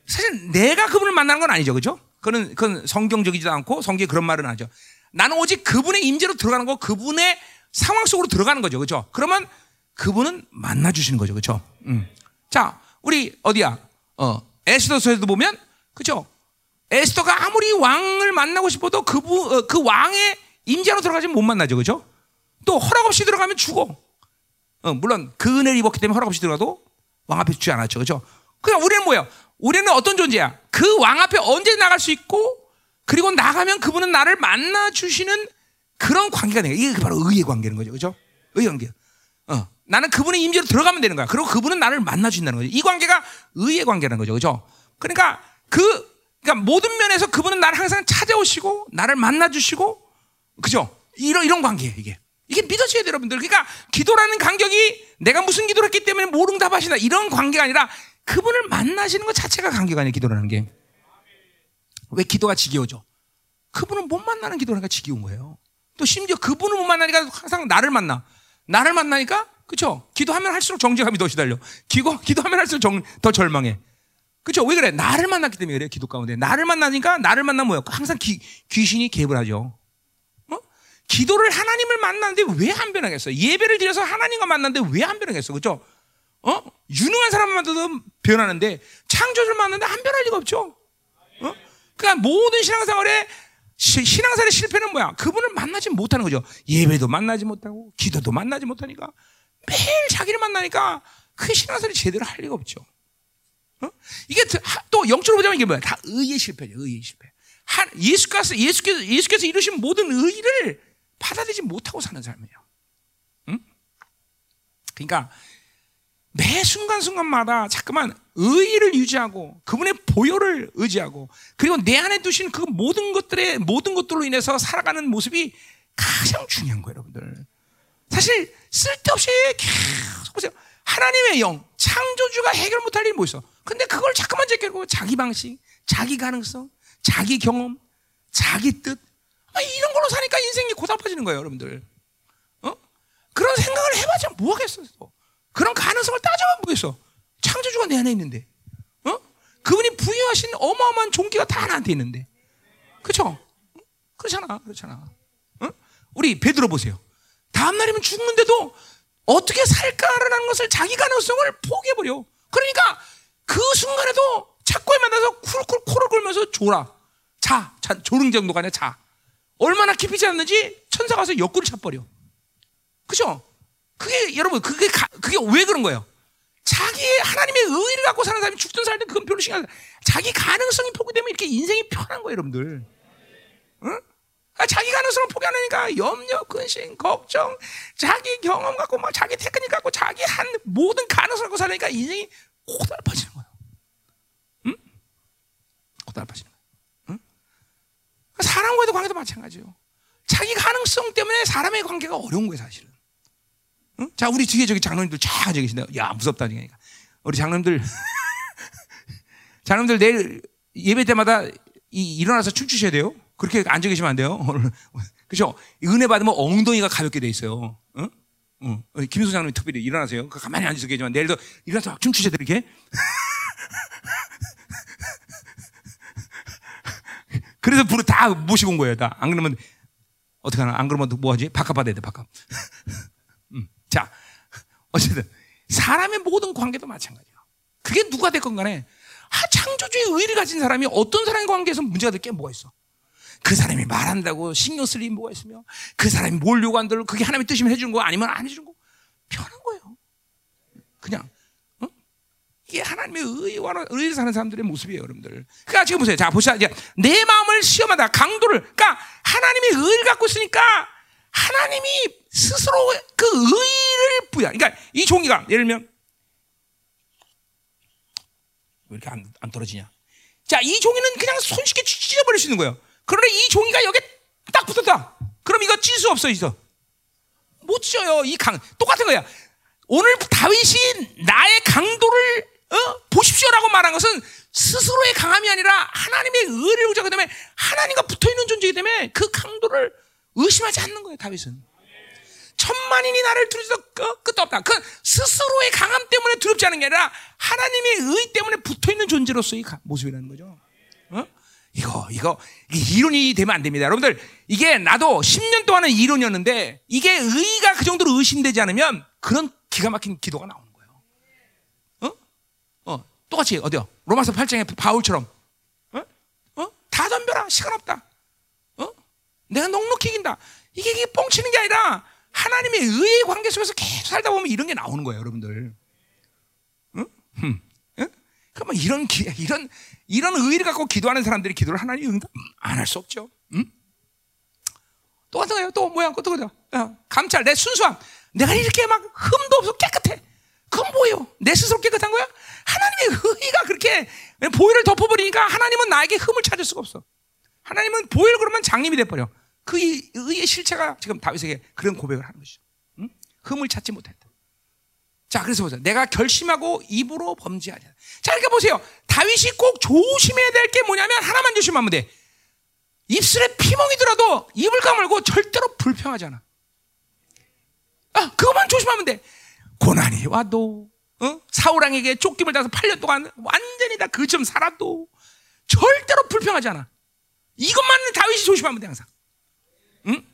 사실 내가 그분을 만나는 건 아니죠. 그죠? 그건, 그건 성경적이지도 않고 성경에 그런 말은 하죠. 나는 오직 그분의 임재로 들어가는 거, 그분의 상황 속으로 들어가는 거죠. 그죠? 그러면 그분은 만나 주시는 거죠. 그죠? 음. 자, 우리 어디야? 어, 에스더서에도 보면 그죠? 에스더가 아무리 왕을 만나고 싶어도 그분 어, 그 왕의 임재로 들어가지면 못 만나죠. 그죠? 또 허락 없이 들어가면 죽어. 어, 물론 그 은혜를 입었기 때문에 허락 없이 들어가도 왕 앞에 죽지 않았죠. 그죠? 그냥 우리는 뭐야? 우리는 어떤 존재야? 그 왕 앞에 언제 나갈 수 있고, 그리고 나가면 그분은 나를 만나 주시는 그런 관계가 되는 거야. 이게 바로 의의 관계는 거죠. 그죠? 의의 관계. 어. 나는 그분의 임재로 들어가면 되는 거야. 그리고 그분은 나를 만나 주신다는 거죠. 이 관계가 의의 관계라는 거죠. 그죠? 그러니까 그, 그러니까 모든 면에서 그분은 나를 항상 찾아오시고, 나를 만나 주시고, 그죠? 이런, 이런 관계예요, 이게. 이게 믿어져야 돼요, 여러분들. 그러니까 기도라는 간격이 내가 무슨 기도를 했기 때문에 뭐 응답하시다. 이런 관계가 아니라 그분을 만나시는 것 자체가 관계가 아니에요, 기도라는 게. 왜 기도가 지겨워져? 그분을 못 만나는 기도라니까 지겨운 거예요. 또 심지어 그분을 못 만나니까 항상 나를 만나. 나를 만나니까, 그쵸? 기도하면 할수록 정죄감이 더 시달려. 기도, 기도하면 할수록 정, 더 절망해. 그쵸? 왜 그래? 나를 만났기 때문에 그래, 기도 가운데. 나를 만나니까, 나를 만나면 뭐야? 항상 기, 귀신이 개입을 하죠. 어? 기도를 하나님을 만나는데 왜 안 변하겠어? 예배를 드려서 하나님과 만났는데 왜 안 변하겠어? 그쵸? 어? 유능한 사람만 만나도 변하는데 창조주를 만났는데 안 변할 리가 없죠. 어? 그러니까 모든 신앙생활에 신앙생활의 실패는 뭐야? 그분을 만나지 못하는 거죠. 예배도 만나지 못하고 기도도 만나지 못하니까 매일 자기를 만나니까 그 신앙생활이 제대로 할 리가 없죠. 어? 이게 또 영적으로 보자면 이게 뭐야? 다 의의 실패죠. 의의 실패. 한 예수께서 예수께서 예수께서 이루신 모든 의를 받아들이지 못하고 사는 삶이에요. 응? 그러니까 매 순간순간마다 자꾸만 의의를 유지하고 그분의 보혈을 의지하고 그리고 내 안에 두신 그 모든 것들의 모든 것들로 인해서 살아가는 모습이 가장 중요한 거예요, 여러분들. 사실 쓸데없이 계속 보세요. 하나님의 영, 창조주가 해결 못할 일이 뭐 있어? 근데 그걸 자꾸만 제끼고 자기 방식, 자기 가능성, 자기 경험, 자기 뜻 아, 이런 걸로 사니까 인생이 고달파지는 거예요, 여러분들. 어? 그런 생각을 해봤자 뭐 하겠어? 그런 가능성을 따져보면 뭐겠어? 창조주가 내 안에 있는데, 어? 그분이 부여하신 어마어마한 종기가 다 나한테 있는데. 그렇죠? 그렇잖아. 그렇잖아. 어? 우리 베드로 보세요. 다음 날이면 죽는데도 어떻게 살까라는 것을 자기 가능성을 포기해버려. 그러니까 그 순간에도 착고에 만나서 쿨쿨 코를 골면서 졸아. 자, 자 졸음 정도가 아니라 자. 얼마나 깊이 잤는지 천사가 와서 옆구리 차버려. 그죠? 그게 여러분 그게 가, 그게 왜 그런 거예요? 자기 하나님의 의를 갖고 사는 사람이 죽든 살든 그건 별로 신경 안 써. 자기 가능성이 포기되면 이렇게 인생이 편한 거예요, 여러분들. 응? 아, 자기 가능성을 포기 안 하니까 염려, 근심, 걱정, 자기 경험 갖고 막 자기 테크닉 갖고 자기 한 모든 가능성을 갖고 살니까 인생이 고달파지는 거예요. 응? 고달파지는 거예요. 응? 사람과의 관계도 마찬가지예요. 자기 가능성 때문에 사람의 관계가 어려운 거예요, 사실은. 응? 자, 우리 뒤에 저기 장로님들 쫙 저기 계신다. 야, 무섭다 니까. 우리 장로님들, 장로님들 내일 예배 때마다 이, 일어나서 춤추셔야 돼요. 그렇게 앉아 계시면 안 돼요. 그죠? 은혜 받으면 엉덩이가 가볍게 돼 있어요. 응? 응. 김수 장로님 특별히 일어나세요. 그 가만히 앉아서 계지만 내일도 일어나서 막 춤추셔야 돼, 이렇게. 그래서 부르 다 모시고 온 거예요, 다. 안 그러면, 어떡하나? 안 그러면 뭐 하지? 바깥 받아야 돼, 바깥. 음. 자, 어쨌든, 사람의 모든 관계도 마찬가지야. 그게 누가 됐건 간에, 아, 창조주의 의를 가진 사람이 어떤 사람의 관계에서 문제가 될 게 뭐가 있어? 그 사람이 말한다고 신경 쓸 일이 뭐가 있으며, 그 사람이 뭘 요구한다고 그게 하나님의 뜻이면 해주는 거 아니면 안 해주는 거. 편한 거예요. 그냥. 이게 하나님의 의와 의를 사는 사람들의 모습이에요, 여러분들. 그러니까 지금 보세요. 자, 보시다. 이제 내 마음을 시험하다. 강도를. 그러니까 하나님의 의를 갖고 있으니까 하나님이 스스로 그 의를 부여. 그러니까 이 종이가 예를 들면 왜 이렇게 안, 안 떨어지냐? 자, 이 종이는 그냥 손쉽게 찢어버릴 수 있는 거예요. 그런데 이 종이가 여기 딱 붙었다. 그럼 이거 찢을 수 없어, 있어. 못 찢어요. 이 강. 똑같은 거야. 오늘 다윗이 나의 강도를 어? 보십시오라고 말한 것은 스스로의 강함이 아니라 하나님의 의를 의지하기 때문에 하나님과 붙어 있는 존재이기 때문에 그 강도를 의심하지 않는 거예요, 다윗은. 천만인이 나를 두려워도 끝도 없다. 그 스스로의 강함 때문에 두렵지 않은 게 아니라 하나님의 의 때문에 붙어 있는 존재로서의 모습이라는 거죠. 어? 이거, 이거, 이론이 되면 안 됩니다. 여러분들, 이게 나도 10년 동안은 이론이었는데, 이게 의가 그 정도로 의심되지 않으면 그런 기가 막힌 기도가 나오는 거예요. 어? 어, 똑같이, 어디요? 로마서 8장에 바울처럼, 어? 어? 다 덤벼라. 시간 없다. 어? 내가 넉넉히 이긴다. 이게, 이게 뻥치는 게 아니라, 하나님의 의의 관계 속에서 계속 살다 보면 이런 게 나오는 거예요, 여러분들. 응? 응? 응? 그러면 이런 기, 이런 이런 의를 갖고 기도하는 사람들이 기도를 하나님 응답 안 할 수 없죠. 응? 똑같은 거예요. 또 뭐야? 또 그죠? 감찰, 내 순수함. 내가 이렇게 막 흠도 없어 깨끗해. 그건 뭐예요? 내 스스로 깨끗한 거야? 하나님의 의가 그렇게 보혈을 덮어버리니까 하나님은 나에게 흠을 찾을 수가 없어. 하나님은 보혈 그러면 장님이 돼버려. 그 의의 실체가 지금 다윗에게 그런 고백을 하는 것이죠. 응? 흠을 찾지 못했다. 자, 그래서 보세요. 내가 결심하고 입으로 범죄하자. 자, 그러니까 보세요. 다윗이 꼭 조심해야 될 게 뭐냐면 하나만 조심하면 돼. 입술에 피멍이더라도 입을 까물고 절대로 불평하잖아. 아, 그것만 조심하면 돼. 고난이 와도, 어? 사우랑에게 쫓김을 당해서 8년 동안 완전히 다 그점 살아도 절대로 불평하지 않아. 이것만 다윗이 조심하면 돼, 항상. 응?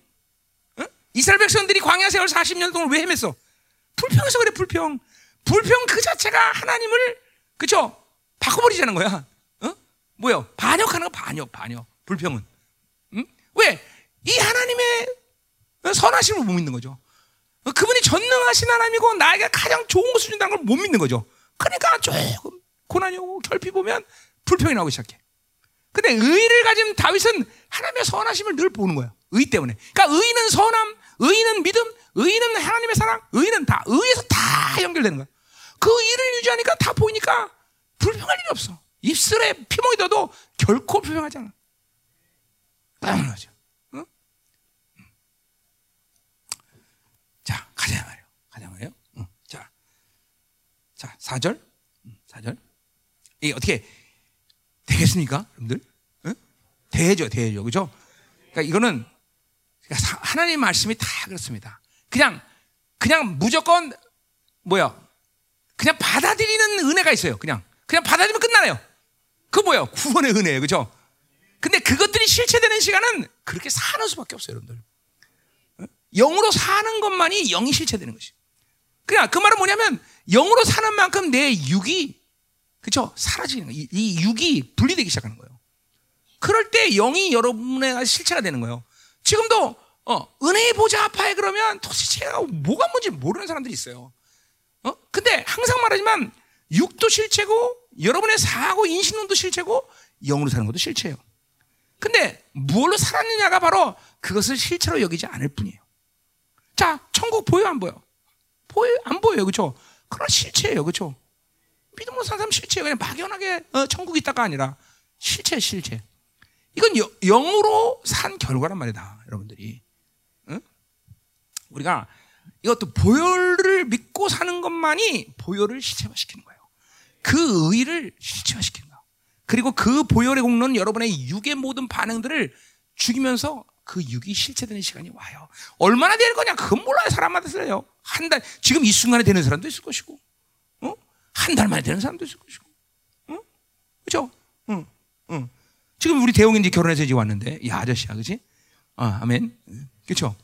응? 이스라엘 백성들이 광야 세월 40년 동안 왜 헤맸어? 불평해서 그래, 불평. 불평 그 자체가 하나님을, 그쵸? 바꿔버리자는 거야. 어? 뭐요? 반역하는 거 반역, 반역. 불평은. 응? 왜? 이 하나님의 선하심을 못 믿는 거죠. 그분이 전능하신 하나님이고 나에게 가장 좋은 것을 준다는 걸 못 믿는 거죠. 그러니까 조금 고난이 오고 결핍 보면 불평이 나오기 시작해. 근데 의를 가진 다윗은 하나님의 선하심을 늘 보는 거야. 의 때문에. 그러니까 의는 선함, 의는 믿음, 의는 하나님의 사랑, 의는 다 의에서 다 연결되는 거야. 그 의를 유지하니까 다 보이니까 불평할 일이 없어. 입술에 피멍이 둬도 결코 불평하지 않아. 당연하죠. 응? 자, 가자 말이요. 가자 말이요. 응. 자, 자, 4절. 4절. 이 어떻게 되겠습니까? 여러분들? 응? 되죠, 되죠. 그죠? 그러니까 이거는 그러니까 하나님 말씀이 다 그렇습니다. 그냥 그냥 무조건 뭐야? 그냥 받아들이는 은혜가 있어요. 그냥 그냥 받아들이면 끝나네요. 그 뭐야? 구원의 은혜예요. 그죠? 근데 그것들이 실체되는 시간은 그렇게 사는 수밖에 없어요, 여러분들. 영으로 사는 것만이 영이 실체되는 것이. 그냥 그 말은 뭐냐면 영으로 사는 만큼 내 육이 그죠 사라지는 거예요. 이, 이 육이 분리되기 시작하는 거예요. 그럴 때 영이 여러분의 실체가 되는 거예요. 지금도 어, 은혜의 보좌 아파에 그러면 도대체 제가 뭐가 뭔지 모르는 사람들이 있어요. 어? 근데 항상 말하지만 육도 실체고 여러분의 사고 인신론도 실체고 영으로 사는 것도 실체예요. 근데 무엇로 살았느냐가 바로 그것을 실체로 여기지 않을 뿐이에요. 자, 천국 보여 안 보여? 보여 안 보여요, 그렇죠? 그런 실체예요, 그렇죠? 믿음으로 사람 실체예요. 그냥 막연하게 어, 천국 있다가 아니라 실체, 실체. 이건 여, 영으로 산 결과란 말이다, 여러분들이. 응? 우리가 이것도 보혈을 믿고 사는 것만이 보혈을 실체화시키는 거예요. 그 의를 실체화시키는 거예요. 그리고 그 보혈의 공로는 여러분의 육의 모든 반응들을 죽이면서 그 육이 실체되는 시간이 와요. 얼마나 될 거냐? 그건 몰라요. 사람마다 틀려요. 한 달, 지금 이 순간에 되는 사람도 있을 것이고, 어? 한 달 만에 되는 사람도 있을 것이고, 어? 그죠? 응, 응. 지금 우리 대웅이 이제 결혼해서 이제 왔는데, 이 아저씨야, 그지? 아, 아멘. 그쵸?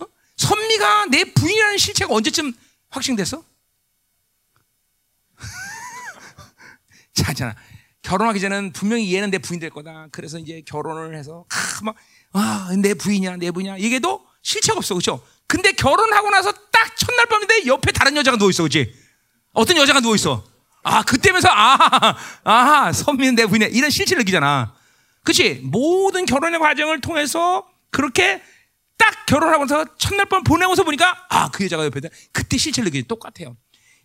어? 선미가 내 부인이라는 실체가 언제쯤 확신됐어? 자, 잖아. 결혼하기 전에는 분명히 얘는 내 부인 될 거다. 그래서 이제 결혼을 해서, 아, 막, 아, 내 부인이야, 내 부인이야. 이게도 실체가 없어, 그죠? 근데 결혼하고 나서 딱 첫날 밤인데 옆에 다른 여자가 누워있어, 그지? 어떤 여자가 누워 있어. 아, 그때면서, 아, 아, 선미는 내 부인이야. 이런 실체를 느끼잖아. 그치? 모든 결혼의 과정을 통해서 그렇게 딱 결혼하고 나서 첫날 밤 보내고서 보니까, 아, 그 여자가 옆에 있다. 그때 실체를 느끼지 똑같아요.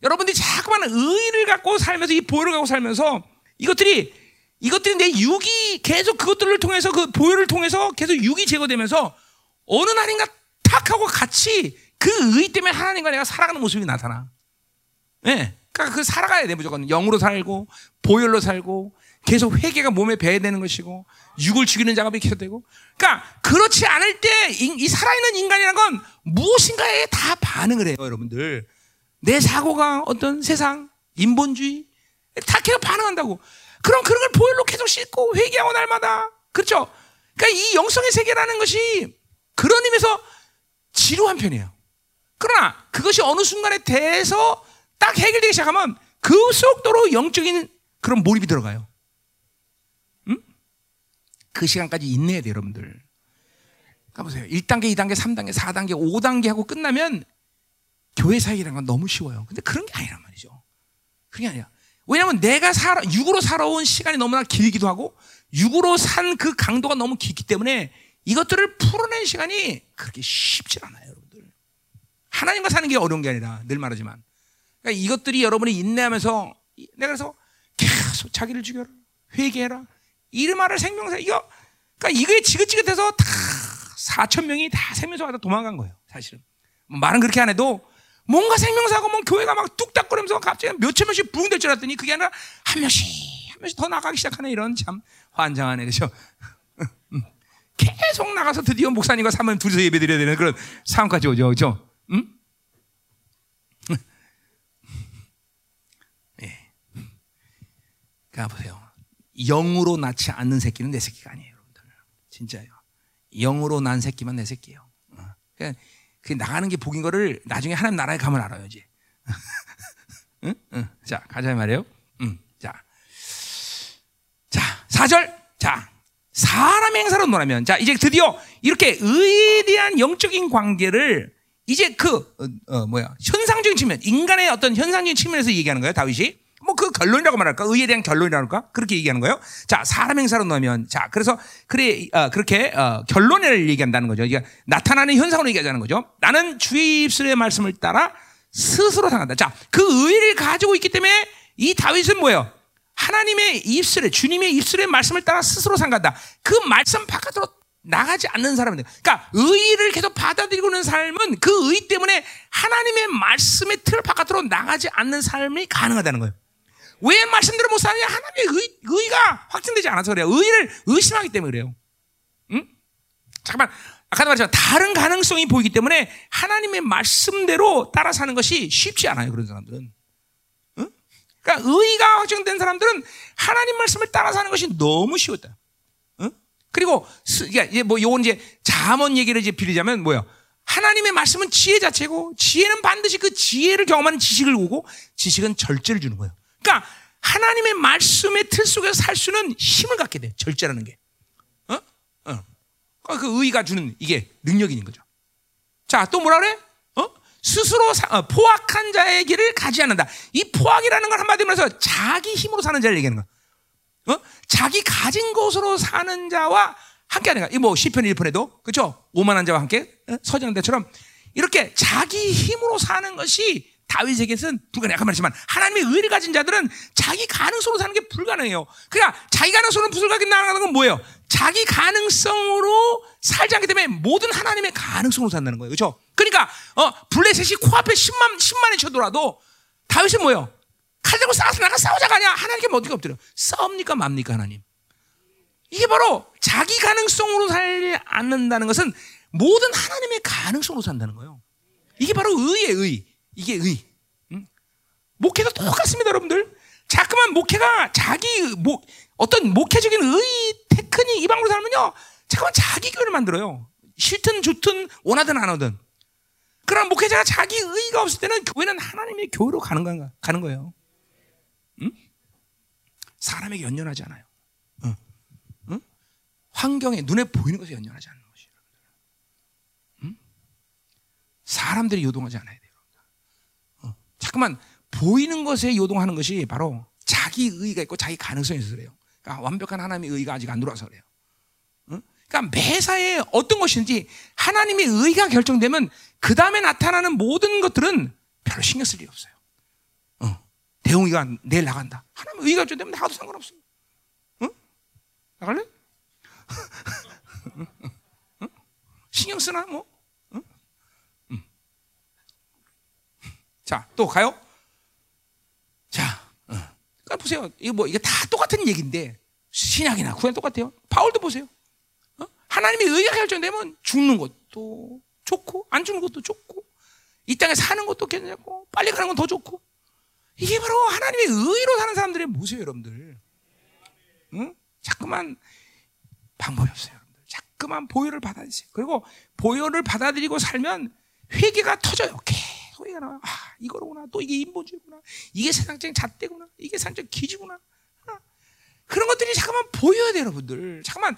여러분들이 자꾸만 의를 갖고 살면서, 이 보혈을 갖고 살면서 이것들이 이것들이 내 육이 계속 그것들을 통해서 그 보혈을 통해서 계속 육이 제거되면서 어느 날인가 탁 하고 같이 그의 때문에 하나님과 내가 살아가는 모습이 나타나. 예. 네. 그러니까 그 살아가야 돼 무조건 영으로 살고 보혈로 살고 계속 회개가 몸에 배야 되는 것이고 육을 죽이는 작업이 계속 되고. 그러니까 그렇지 않을 때 이 살아있는 인간이라는 건 무엇인가에 다 반응을 해요, 여러분들. 내 사고가 어떤 세상 인본주의 다 계속 반응한다고. 그럼 그런 걸 보혈로 계속 씻고 회개하고 날마다. 그렇죠? 그러니까 이 영성의 세계라는 것이 그런 의미에서 지루한 편이에요. 그러나 그것이 어느 순간에 돼서 딱 해결되기 시작하면 그 속도로 영적인 그런 몰입이 들어가요. 응? 그 시간까지 인내해야 돼요, 여러분들. 가보세요. 1단계, 2단계, 3단계, 4단계, 5단계 하고 끝나면 교회 사역이라는 건 너무 쉬워요. 근데 그런 게 아니란 말이죠. 그게 아니야. 왜냐하면 내가 살아, 육으로 살아온 시간이 너무나 길기도 하고 육으로 산 그 강도가 너무 깊기 때문에 이것들을 풀어낸 시간이 그렇게 쉽지 않아요, 여러분들. 하나님과 사는 게 어려운 게 아니라 늘 말하지만 그러니까 이것들이 여러분이 인내하면서 내가 그래서 계속 자기를 죽여라, 회개해라 말을 생명사 이거 그러니까 이거에 지긋지긋해서 다 4천 명이 다 생명사가 다 도망간 거예요, 사실은. 말은 그렇게 안 해도 뭔가 생명사고 뭐 교회가 막 뚝딱거리면서 갑자기 몇천 명씩 부흥될 줄 알았더니 그게 아니라 한 명씩 한 명씩 더 나가기 시작하네 이런 참 환장하네 그죠? 계속 나가서 드디어 목사님과 사모님 둘이서 예배 드려야 되는 그런 상황까지 오죠 그죠? 응? 예. 가 보세요. 영으로 낳지 않는 새끼는 내 새끼가 아니에요 여러분들 진짜요. 영으로 난 새끼만 내 새끼예요. 어. 그러니까 그 나가는 게 복인 거를 나중에 하나님 나라에 가면 알아요, 이제. 응? 응. 자, 가자 말이에요. 응. 자. 자, 4절. 자. 사람의 행사로 논하면 자, 이제 드디어 이렇게 의에 대한 영적인 관계를 이제 그 어, 어, 뭐야? 현상적인 측면, 인간의 어떤 현상적인 측면에서 얘기하는 거예요, 다윗이. 뭐 그 결론이라고 말할까? 의에 대한 결론이라고 할까? 그렇게 얘기하는 거예요. 자, 사람 행사로 넣으면 자, 그래서 그래 어, 그렇게 어, 결론을 얘기한다는 거죠. 이게 나타나는 현상으로 얘기하자는 거죠. 나는 주의 입술의 말씀을 따라 스스로 상한다. 자, 그 의를 가지고 있기 때문에 이 다윗은 뭐예요? 하나님의 입술에 주님의 입술의 말씀을 따라 스스로 상간다. 그 말씀 바깥으로 나가지 않는 사람들. 그러니까 의를 계속 받아들이고는 삶은 그 의 때문에 하나님의 말씀의 틀 바깥으로 나가지 않는 삶이 가능하다는 거예요. 왜 말씀대로 못 사느냐? 하나님의 의, 의가 확증되지 않아서 그래요. 의를 의심하기 때문에 그래요. 응? 잠깐만. 아까도 말했지만 다른 가능성이 보이기 때문에 하나님의 말씀대로 따라 사는 것이 쉽지 않아요. 그런 사람들은. 응? 그러니까 의가 확정된 사람들은 하나님 말씀을 따라 사는 것이 너무 쉬웠다. 응? 그리고 그러니까 뭐 요건 이제 자문 얘기를 이제 빌리자면 뭐야? 하나님의 말씀은 지혜 자체고 지혜는 반드시 그 지혜를 경험하는 지식을 오고 지식은 절제를 주는 거예요. 그러니까 하나님의 말씀의 틀 속에서 살 수는 힘을 갖게 돼. 절제라는 게. 어? 어. 그러니까 그 의가 주는 이게 능력이 있는 거죠. 자, 또 뭐라 그래? 어? 스스로 사, 어, 포악한 자의 길을 가지 않는다. 이 포악이라는 건 한마디로 말해서 자기 힘으로 사는 자를 얘기하는 거야. 어? 자기 가진 것으로 사는 자와 함께 하는 거야. 이뭐 시편 1편에도 그렇죠? 오만한 자와 함께 어? 서지는 데처럼 이렇게 자기 힘으로 사는 것이 다윗에게는 불가능해. 아까 말했지만 하나님의 의를 가진 자들은 자기 가능성으로 사는 게 불가능해요. 그러니까 자기 가능성으로 불가능하다는 건 뭐예요? 자기 가능성으로 살지 않기 때문에 모든 하나님의 가능성으로 산다는 거예요. 그렇죠? 그러니까 어, 블레셋이 코앞에 10만 10만이 쳐들어도 다윗은 뭐예요? 칼 들고 싸워서 나가 싸우자가 아니야. 하나님께 뭐 어떻게 엎드려? 싸웁니까 맙니까 하나님? 이게 바로 자기 가능성으로 살지 않는다는 것은 모든 하나님의 가능성으로 산다는 거예요. 이게 바로 의의 의. 이게 의. 응? 목회도 똑같습니다, 여러분들. 자꾸만 목회가 자기 목 어떤 목회적인 의 테크닉 이 방으로 살면요, 자꾸만 자기 교회를 만들어요. 싫든 좋든 원하든 안 하든. 그럼 목회자가 자기 의가 없을 때는 교회는 하나님의 교회로 가는 건가 가는 거예요. 응? 사람에게 연연하지 않아요. 응? 응? 환경에 눈에 보이는 것에 연연하지 않는 것이에요. 응? 사람들이 요동하지 않아야 돼요. 어. 자꾸만 보이는 것에 요동하는 것이 바로 자기 의가 있고 자기 가능성이 있어서 그래요. 그러니까 완벽한 하나님의 의가 아직 안 들어와서 그래요. 응? 그러니까 매사에 어떤 것인지 하나님의 의가 결정되면 그 다음에 나타나는 모든 것들은 별로 신경 쓸 일이 없어요. 어. 대웅이가 내일 나간다. 하나님 의가 결정되면 나가도 상관없어. 응? 나갈래? 신경 쓰나 뭐? 응? 응. 자, 또 가요. 자, 어. 그러니까 보세요. 이거 뭐 이게 다 똑같은 얘기인데 신약이나 구약 똑같아요. 바울도 보세요. 어? 하나님의 의가 결정되면 죽는 것도 좋고 안 죽는 것도 좋고 이 땅에 사는 것도 괜찮고 빨리 가는 건 더 좋고 이게 바로 하나님의 의로 사는 사람들의 모습이에요, 여러분들. 응? 자꾸만 방법이 없어요, 여러분들. 자꾸만 보혈을 받아들이세요. 그리고 보혈을 받아들이고 살면 회개가 터져요. 계속 회개가 나와. 아, 이거로구나. 또 이게 인본주의구나. 이게 세상적인 잣대구나. 이게 세상적 기지구나. 아, 그런 것들이 잠깐만 보여야 돼요, 여러분들. 잠깐만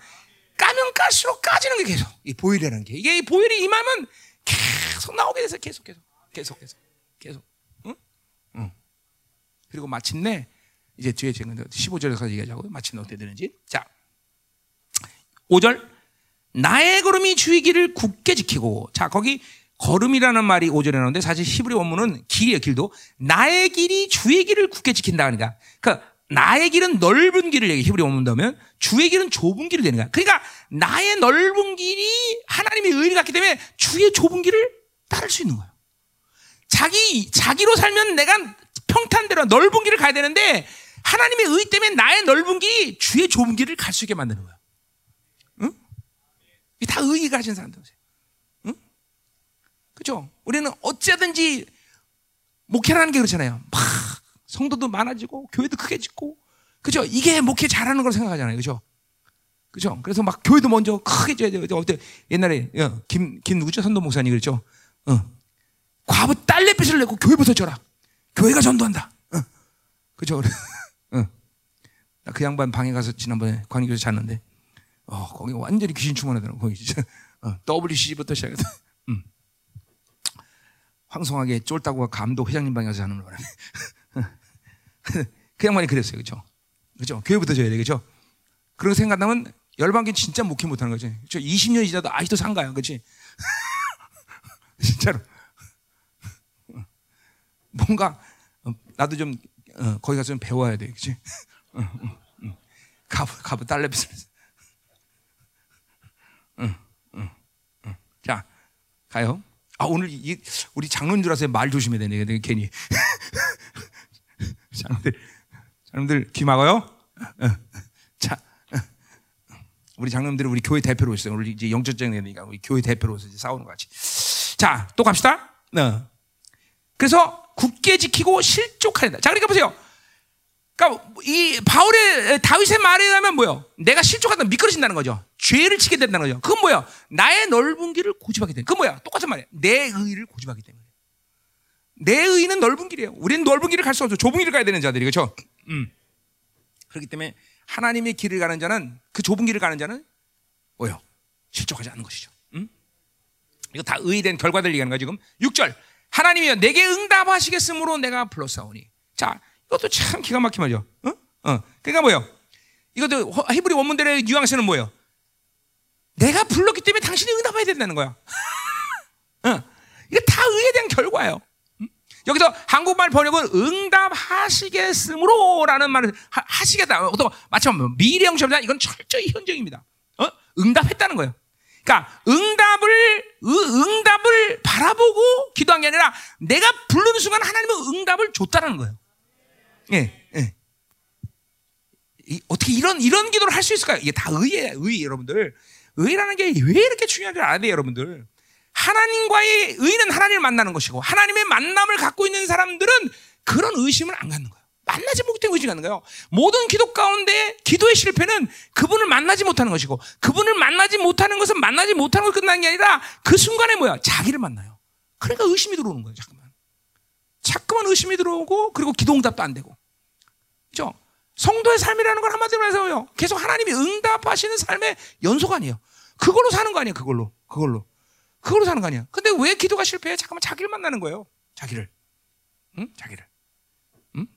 까면 깔수록 까지는 게 계속 이 보혈이라는 게 이게 이 보혈이 임하면 계속 나오게 돼서 계속 계속 계속 계속 계속 응? 응. 그리고 마침내 이제 뒤에 제가 15절에서 얘기하자고요. 마침내 어떻게 되는지. 자. 5절. 나의 걸음이 주의 길을 굳게 지키고. 자, 거기 걸음이라는 말이 5절에 나오는데 사실 히브리 원문은 길이에요, 길도. 나의 길이 주의 길을 굳게 지킨다. 그러니까. 그러니까 나의 길은 넓은 길을 얘기 히브리 원문 다면 주의 길은 좁은 길을 되는 거야. 그러니까 나의 넓은 길이 하나님의 의를 갖기 때문에 주의 좁은 길을 따를 수 있는 거야. 자기 자기로 살면 내가 평탄대로 넓은 길을 가야 되는데 하나님의 의 때문에 나의 넓은 길이 주의 좁은 길을 갈 수 있게 만드는 거야. 응? 이다 의의 가진 사람들. 응? 그죠? 우리는 어찌하든지 목회라는 게 그렇잖아요. 막 성도도 많아지고 교회도 크게 짓고 그죠? 이게 목회 잘하는 걸 생각하잖아요. 그죠? 그죠? 그래서 막 교회도 먼저 크게 줘야 돼요. 어때? 옛날에 어, 김, 김 누구죠? 선도 목사님 그랬죠? 어. 과부 딸내 빚을 내고 교회부터 줘라. 교회가 전도한다. 어. 그죠? 어. 나그 양반 방에 가서 지난번에 관계에서 잤는데, 어, 거기 완전히 귀신 충만하더라고. 거기 진짜. 어, WC부터 시작해서. 음. 황송하게 쫄다고 감독 회장님 방에 가서 자는 바람에. 그 양반이 그랬어요. 그죠? 그죠? 교회부터 줘야 돼. 그죠? 그런 생각하면 열방기 진짜 목회 못 하는 거지. 저 20년이 지나도 아직도 상가야. 그치? 진짜로. 뭔가, 나도 좀, 어, 거기 가서 좀 배워야 돼. 그치? 가부, 가부 딸내비를. 응, 응, 응. 자, 가요. 아, 오늘 이, 우리 장로인 줄 알았어요. 말 조심해야 되네. 괜히. 장로들, 장로들 귀 막아요? 자, 우리 장로님들은 우리 교회 대표로 있어요. 우리 이제 영적적인 애니까 우리 교회 대표로서 이제 싸우는 거 같이. 자, 또 갑시다. 네. 그래서 굳게 지키고 실족하다. 자, 그러니까 보세요. 그러니까 이 바울의 다윗의 말에 의하면 뭐요? 내가 실족하다 미끄러진다는 거죠. 죄를 치게 된다는 거죠. 그건 뭐야? 나의 넓은 길을 고집하게 된. 그건 뭐야? 똑같은 말이야. 내 의를 고집하기 때문에. 내 의는 넓은 길이에요. 우리는 넓은 길을 갈 수 없어. 좁은 길을 가야 되는 자들이 그렇죠? 음. 그렇기 때문에 하나님의 길을 가는 자는 그 좁은 길을 가는 자는 뭐요? 실족하지 않는 것이죠. 음? 이거 다 의된 결과들 얘기하는 거야 지금. 6절. 하나님이여 내게 응답하시겠으므로 내가 불렀사오니. 자, 이것도 참 기가 막힌 말이죠. 어? 어. 그러니까 뭐요? 이것도 히브리 원문들의 뉘앙스는 뭐예요? 내가 불렀기 때문에 당신이 응답해야 된다는 거야. 어. 이거 다 의에 대한 결과예요. 여기서 한국말 번역은 응답하시겠으므로라는 말을 하, 시겠다 어떤 마침 미래 형식이다. 이건 철저히 현정입니다. 어? 응답했다는 거예요. 그러니까 응답을 응답을 바라보고 기도한 게 아니라 내가 부르는 순간 하나님은 응답을 줬다는 거예요. 예, 예. 이, 어떻게 이런 이런 기도를 할 수 있을까요? 이게 다 의예요, 의 여러분들. 의라는 게 왜 이렇게 중요한지 알아야 돼요, 여러분들. 하나님과의 의는 하나님을 만나는 것이고 하나님의 만남을 갖고 있는 사람들은 그런 의심을 안 갖는 거예요. 만나지 못해 의심 갖는 거예요. 모든 기도 가운데 기도의 실패는 그분을 만나지 못하는 것이고 그분을 만나지 못하는 것은 만나지 못하는 것 끝나는 게 아니라 그 순간에 뭐야? 자기를 만나요. 그러니까 의심이 들어오는 거예요. 잠깐만. 자꾸만 의심이 들어오고 그리고 기도 응답도 안 되고. 그죠? 성도의 삶이라는 건 한마디로 해서요. 계속 하나님이 응답하시는 삶의 연속 아니에요. 그걸로 사는 거 아니에요. 그걸로. 그걸로. 그걸로 사는 거 아니야. 근데 왜 기도가 실패해? 잠깐만 자기를 만나는 거예요. 자기를. 응? 자기를. 응?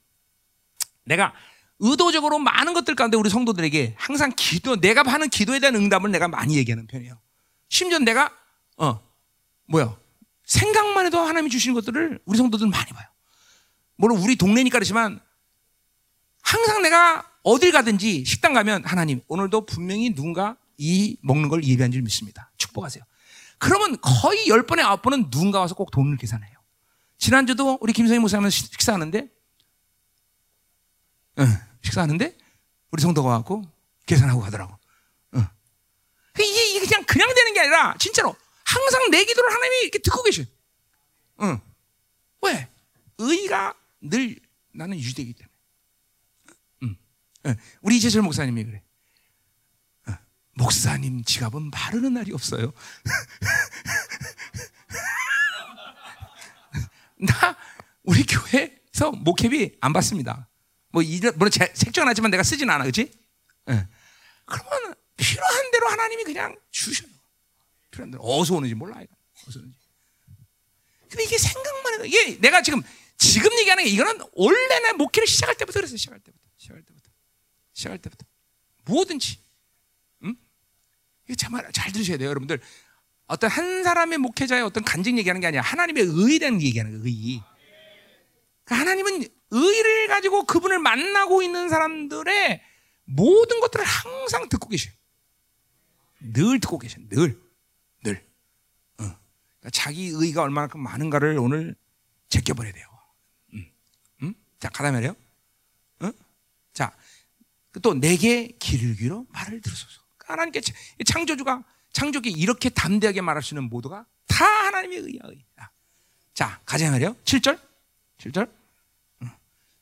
내가 의도적으로 많은 것들 가운데 우리 성도들에게 항상 기도, 내가 하는 기도에 대한 응답을 내가 많이 얘기하는 편이에요. 심지어 내가, 어, 뭐야. 생각만 해도 하나님이 주시는 것들을 우리 성도들은 많이 봐요. 물론 우리 동네니까 그렇지만 항상 내가 어딜 가든지 식당 가면 하나님 오늘도 분명히 누군가 이 먹는 걸 예비한 줄 믿습니다. 축복하세요. 그러면 거의 열 번에 아홉 번은 누군가 와서 꼭 돈을 계산해요. 지난주도 우리 김성희 목사님 식사하는데, 응, 식사하는데 우리 성도가 와갖고 계산하고 가더라고. 응. 이게, 이게 그냥 그냥 되는 게 아니라 진짜로 항상 내 기도를 하나님이 이렇게 듣고 계셔. 응. 왜? 의가 늘 나는 유지되기 때문에. 응. 응. 우리 이재철 목사님이 그래. 목사님 지갑은 마르는 날이 없어요. 나 우리 교회에서 목회비 안 받습니다. 뭐 이런 물론 색정하지만 내가 쓰진 않아, 그렇지? 네. 그러면 필요한 대로 하나님이 그냥 주셔요. 필요한 대로 어디서 오는지 몰라 어디서 오는지. 근데 이게 생각만 해도 이게 내가 지금 지금 얘기하는 게 이거는 원래 내 목회를 시작할 때부터 그랬어요. 시작할 때부터. 시작할 때부터. 시작할 때부터. 뭐든지 이거 참잘 들으셔야 돼요, 여러분들. 어떤 한 사람의 목회자의 어떤 간증 얘기하는 게 아니라 하나님의 대한 얘기하는 거예요, 의. 그러니까 하나님은 의를 가지고 그분을 만나고 있는 사람들의 모든 것들을 항상 듣고 계셔요. 늘 듣고 계셔요, 늘. 늘. 어. 그러니까 자기 의가 얼마나 많은가를 오늘 제껴버려야 돼요. 음. 음? 자, 가다 말이에요. 또 내게 길어 말을 들으소서. 하나님께 창조주가 창조기 이렇게 담대하게 말할 수 있는 모두가 다 하나님의 의야. 자, 가자 말이요. 7절. 7절.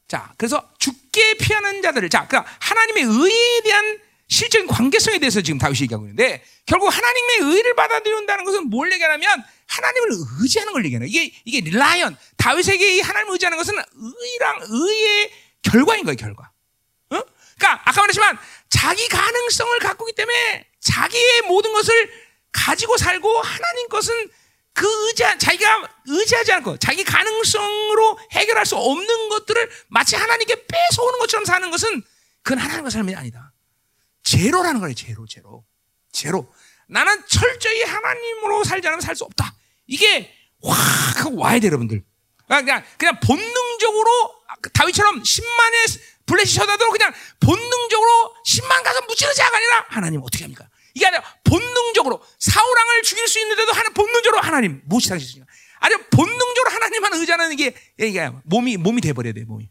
자, 그래서 죽게 피하는 자들을 자, 그러니까 하나님의 의에 대한 실적인 관계성에 대해서 지금 다윗이 얘기하고 있는데 결국 하나님의 의를 받아들인다는 것은 뭘 얘기하냐면 하나님을 의지하는 걸 얘기하는 이게 이게 라이언 다윗에게 하나님을 의지하는 것은 의랑 의의 결과인 거예요, 결과. 어? 그러니까 아까 말했지만 자기 가능성을 갖고 있기 때문에 자기의 모든 것을 가지고 살고 하나님 것은 그 의지, 자기가 의지하지 않고 자기 가능성으로 해결할 수 없는 것들을 마치 하나님께 뺏어오는 것처럼 사는 것은 그건 하나님과 삶이 아니다. 제로라는 거예요, 제로, 제로. 제로. 나는 철저히 하나님으로 살지 않으면 살 수 없다. 이게 확 와야 돼, 여러분들. 그냥, 그냥 본능적으로 다윗처럼 10만의 블레시 쳐다도 그냥 본능적으로 10만 가서 무찌르 자가 아니라 하나님 어떻게 합니까? 이게 아니라 본능적으로 사우랑을 죽일 수 있는데도 하나 본능적으로 하나님 무엇이 당신이냐? 아니 본능적으로 하나님만 의지하는 이게 이게 몸이 몸이 돼 버려야 돼 몸이.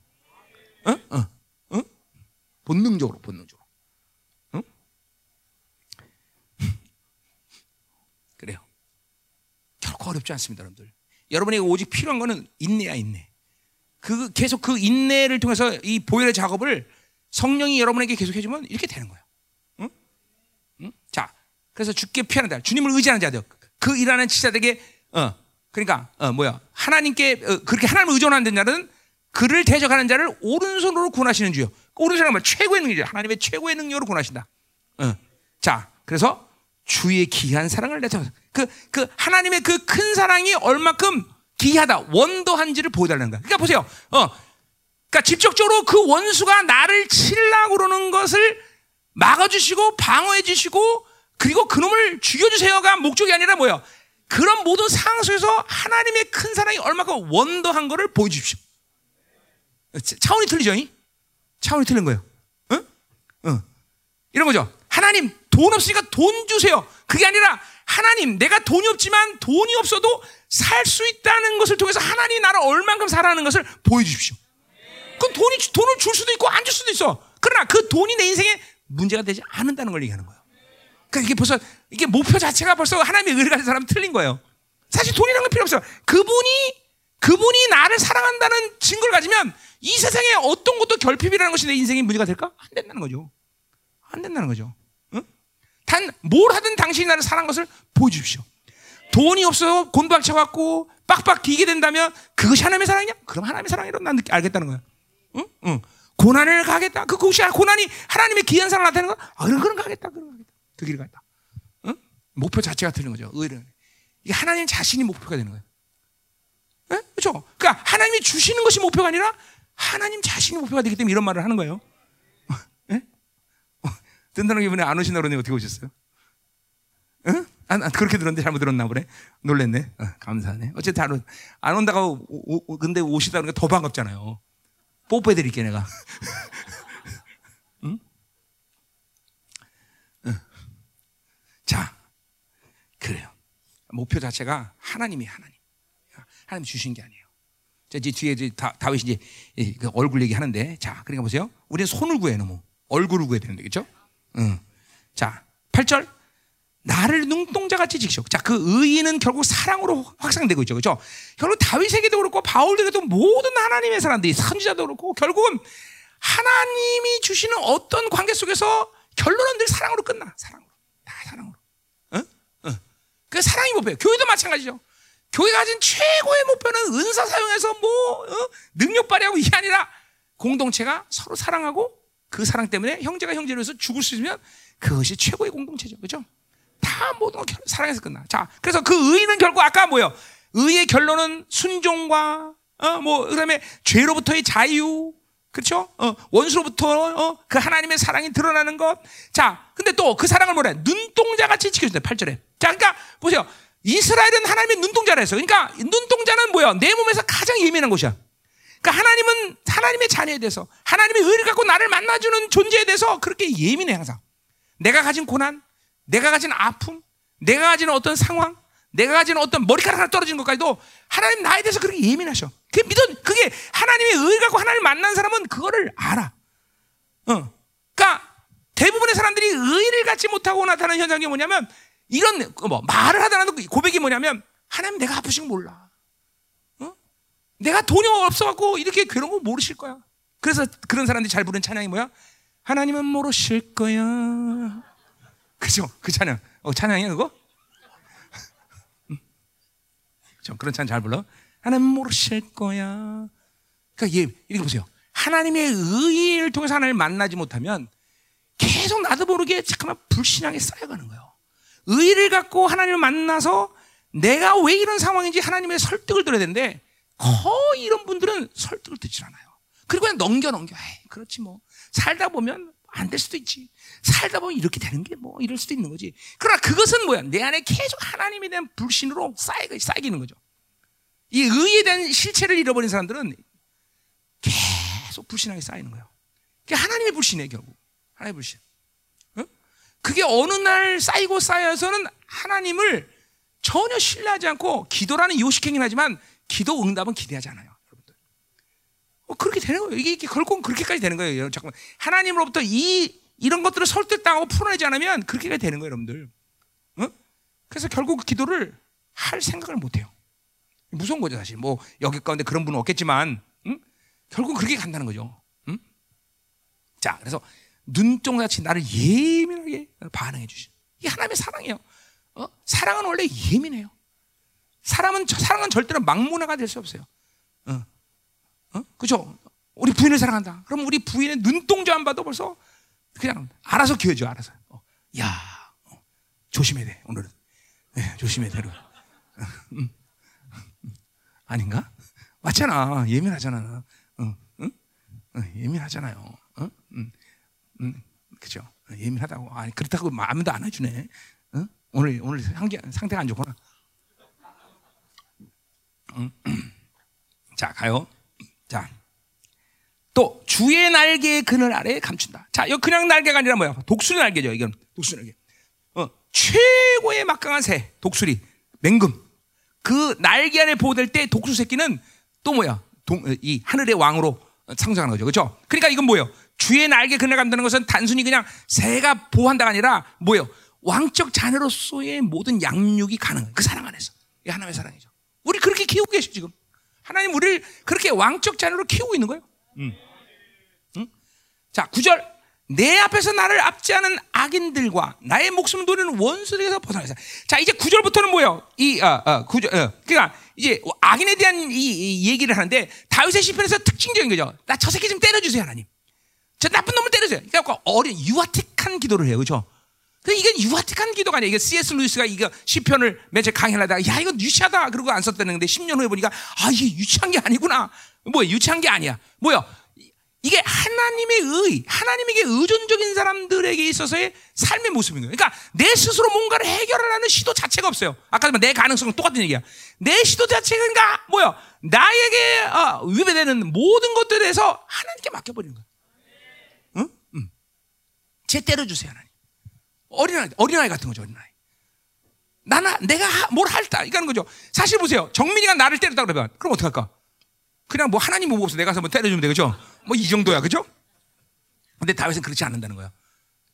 어? 어? 어? 본능적으로 본능적으로. 어? 그래요. 결코 어렵지 않습니다, 여러분들. 여러분에게 오직 필요한 거는 인내야 인내. 그 계속 그 인내를 통해서 이 보혈의 작업을 성령이 여러분에게 계속 해주면 이렇게 되는 거예요. 응? 응? 자, 그래서 죽게 피하는 자, 주님을 의지하는 자들, 그 일하는 지자들에게 어, 그러니까 어, 뭐야 하나님께 어, 그렇게 하나님을 의존하는 자는 그를 대적하는 자를 오른손으로 구원하시는 주요. 오른손은 뭐 최고의 능력이죠. 하나님의 최고의 능력으로 구원하신다. 어. 자, 그래서 주의 귀한 사랑을 내서 그, 그 하나님의 그 큰 사랑이 얼마큼 기이하다, 원더한지를 보여달라는 거야. 그러니까 보세요. 어, 그러니까 직접적으로 그 원수가 나를 치려고 그러는 것을 막아주시고 방어해주시고 그리고 그놈을 죽여주세요가 목적이 아니라 뭐예요? 그런 모든 상황 속에서 하나님의 큰 사랑이 얼마큼 원더한 거를 보여주십시오. 차원이 틀리죠? 차원이 틀린 거예요. 응? 응. 이런 거죠. 하나님, 돈 없으니까 돈 주세요. 그게 아니라 하나님, 내가 돈이 없지만 돈이 없어도 살 수 있다는 것을 통해서 하나님이 나를 얼만큼 사랑하는 것을 보여주십시오. 그 돈이, 돈을 줄 수도 있고 안 줄 수도 있어. 그러나 그 돈이 내 인생에 문제가 되지 않는다는 걸 얘기하는 거예요. 그러니까 이게 벌써, 이게 목표 자체가 벌써 하나님의 의를 가진 사람 틀린 거예요. 사실 돈이라는 건 필요 없어요. 그분이, 그분이 나를 사랑한다는 증거를 가지면 이 세상에 어떤 것도 결핍이라는 것이 내 인생의 문제가 될까? 안 된다는 거죠. 안 된다는 거죠. 응? 단뭘 하든 당신이 나를 사랑한 것을 보여주십시오. 돈이 없어 곤박 쳐갖고 빡빡 기게 된다면 그것이 하나님의 사랑이냐? 그럼 하나님의 사랑이라고 난 알겠다는 거야. 응? 응. 고난을 가겠다. 그 그것이 고난이 하나님의 귀한 사랑 나타내는 거. 아, 그런 그런 가겠다. 그런 가겠다. 그 길을 가겠다. 응? 목표 자체가 틀린 거죠. 의는 이게 하나님 자신이 목표가 되는 거예요. 네? 그렇죠? 그러니까 하나님이 주시는 것이 목표가 아니라 하나님 자신이 목표가 되기 때문에 이런 말을 하는 거예요. 네? 든든하게 이번에 안 오신다고 그러는데 어떻게 오셨어요? 응? 안, 안, 그렇게 들었는데 잘못 들었나 보네. 놀랬네. 어, 감사하네. 어쨌든 안, 안 온다가 오, 오, 근데 오시다 그러니까 더 반갑잖아요. 뽀뽀해드릴게 내가. 자, 그래요. 목표 자체가 하나님이 하나님. 하나님 주신 게 아니에요. 자, 이제 뒤에 이제 다, 다윗이 이제 그 얼굴 얘기 하는데, 자, 그러니까 보세요. 우리는 손을 구해 너무 얼굴을 구해야 되는데, 그렇죠? 응. 자, 8절. 나를 눈동자같이 지키시오. 자, 그 의의는 결국 사랑으로 확산되고 있죠. 그죠? 결국 다윗에게도 그렇고 바울에게도 모든 하나님의 사람들이 선지자도 그렇고 결국은 하나님이 주시는 어떤 관계 속에서 결론은 늘 사랑으로 끝나. 사랑으로. 다 사랑으로. 응? 응. 그 사랑이 목표예요. 교회도 마찬가지죠. 교회가 가진 최고의 목표는 은사 사용해서 뭐 어? 능력 발휘하고 이게 아니라 공동체가 서로 사랑하고 그 사랑 때문에 형제가 형제로 해서 죽을 수 있으면 그것이 최고의 공동체죠. 그죠? 다 모든 거 사랑해서 끝나. 자, 그래서 그 의는 결국 아까 뭐요? 의의 결론은 순종과 어, 뭐 그 다음에 죄로부터의 자유, 그렇죠? 어, 원수로부터 어, 그 하나님의 사랑이 드러나는 것. 자, 근데 또 그 사랑을 뭐래? 눈동자 같이 지켜준다. 8절에. 자, 그러니까 보세요. 이스라엘은 하나님의 눈동자라 했어. 그러니까 눈동자는 뭐야? 내 몸에서 가장 예민한 곳이야. 그러니까 하나님은 하나님의 자녀에 대해서 하나님의 의를 갖고 나를 만나주는 존재에 대해서 그렇게 예민해 항상. 내가 가진 고난, 내가 가진 아픔, 내가 가진 어떤 상황, 내가 가진 어떤 머리카락 하나 떨어진 것까지도 하나님 나에 대해서 그렇게 예민하셔. 그게 믿어, 그게 하나님의 의 갖고 하나님을 만난 사람은 그거를 알아. 어. 그러니까 대부분의 사람들이 의를 갖지 못하고 나타나는 현상이 뭐냐면 이런 뭐 말을 하더라도 고백이 뭐냐면 하나님 내가 아프신 거 몰라. 어? 내가 돈이 없어갖고 이렇게 괴로운 거 모르실 거야. 그래서 그런 사람들이 잘 부르는 찬양이 뭐야? 하나님은 모르실 거야. 그죠? 그 찬양. 어, 찬양이야, 그거? 저 그런 찬양 잘 불러. 하나님 모르실 거야. 그러니까 얘, 이렇게 보세요. 하나님의 의를 통해서 하나님을 만나지 못하면 계속 나도 모르게 잠깐만 불신앙에 쌓여가는 거예요. 의를 갖고 하나님을 만나서 내가 왜 이런 상황인지 하나님의 설득을 들어야 되는데 거의 이런 분들은 설득을 듣질 않아요. 그리고 그냥 넘겨 넘겨. 에이, 그렇지 뭐. 살다 보면 안 될 수도 있지. 살다 보면 이렇게 되는 게 뭐 이럴 수도 있는 거지. 그러나 그것은 뭐야? 내 안에 계속 하나님에 대한 불신으로 쌓이고 쌓이는 거죠. 이 의에 대한 실체를 잃어버린 사람들은 계속 불신하게 쌓이는 거예요. 그게 하나님의 불신이에요, 결국. 하나님의 불신. 어? 그게 어느 날 쌓이고 쌓여서는 하나님을 전혀 신뢰하지 않고 기도라는 요식행위는 하지만 기도 응답은 기대하지 않아요. 여러분들. 어, 그렇게 되는 거예요. 이게, 결국은 그렇게까지 되는 거예요. 잠깐만. 하나님으로부터 이 이런 것들을 설득당하고 풀어내지 않으면 그렇게 되는 거예요, 여러분들. 어? 그래서 결국 그 기도를 할 생각을 못 해요. 무서운 거죠, 사실. 뭐, 여기 가운데 그런 분은 없겠지만, 응? 결국 그렇게 간다는 거죠. 음? 자, 그래서 눈동자치 나를 예민하게 반응해 주시. 이게 하나님의 사랑이에요. 어? 사랑은 원래 예민해요. 사람은 사랑은 절대로 막문화가 될 수 없어요. 어? 어? 그죠? 우리 부인을 사랑한다. 그럼 우리 부인의 눈동자 안 봐도 벌써 그냥 알아서 기어줘, 알아서. 어. 야, 어. 조심해야 돼 오늘은. 네, 조심해야 돼. 음. 아닌가? 맞잖아. 예민하잖아. 어, 응? 어, 예민하잖아요. 어? 음, 음, 그죠? 예민하다고. 아니 그렇다고 아무도 안 해주네. 어? 오늘 오늘 상태 상태가 안 좋구나. 음, 자 가요. 자. 또 주의 날개의 그늘 아래에 감춘다. 자, 이 그냥 날개가 아니라 뭐야? 독수리 날개죠. 이건 독수리 날개. 어, 최고의 막강한 새, 독수리, 맹금. 그 날개 안에 보호될 때 독수 새끼는 또 뭐야? 동, 이 하늘의 왕으로 상징하는 거죠. 그렇죠? 그러니까 이건 뭐예요? 주의 날개 그늘 감다는 것은 단순히 그냥 새가 보호한다가 아니라 뭐예요? 왕적 자녀로서의 모든 양육이 가능한 그 사랑 안에서. 이 하나님의 사랑이죠. 우리 그렇게 키우고 계시죠, 지금. 하나님 우리를 그렇게 왕적 자녀로 키우고 있는 거예요. 음. 응? 자, 구절. 내 앞에서 나를 압제하는 악인들과 나의 목숨을 노리는 원수들에서 벗어나자. 자, 이제 구절부터는 뭐예요? 이, 어, 어, 구절, 어, 그러니까 이제 악인에 대한 이, 이 얘기를 하는데 다윗의 시편에서 특징적인 거죠. 나 저 새끼 좀 때려주세요, 하나님. 저 나쁜 놈을 때려주세요. 그러니까 어린 유아틱한 기도를 해요, 그렇죠? 근데 이건 유아틱한 기도가 아니야. 이게 C.S. 루이스가 이거 시편을 며칠 강의를 하다가 야 이건 유치하다 그러고 안 썼다는데 10년 후에 보니까 아 이게 유치한 게 아니구나. 뭐야 유치한 게 아니야. 뭐야 이게 하나님의 의, 하나님에게 의존적인 사람들에게 있어서의 삶의 모습인 거예요. 그러니까 내 스스로 뭔가를 해결하는 시도 자체가 없어요. 아까 내 가능성은 똑같은 얘기야. 내 시도 자체가 뭐야? 나에게 어, 위배되는 모든 것들에 대해서 하나님께 맡겨버리는 거야. 응? 응. 제 때려 주세요, 하나님. 어린아이, 어린아이 같은 거죠, 어린아이. 나나, 내가 뭘 할다. 이거는 거죠. 사실 보세요. 정민이가 나를 때렸다 그러면, 그럼 어떡할까? 그냥 뭐 하나님 보고 없어. 내가 가서 뭐 때려주면 되겠죠? 뭐 이 정도야, 그죠? 근데 다윗은 그렇지 않는다는 거야.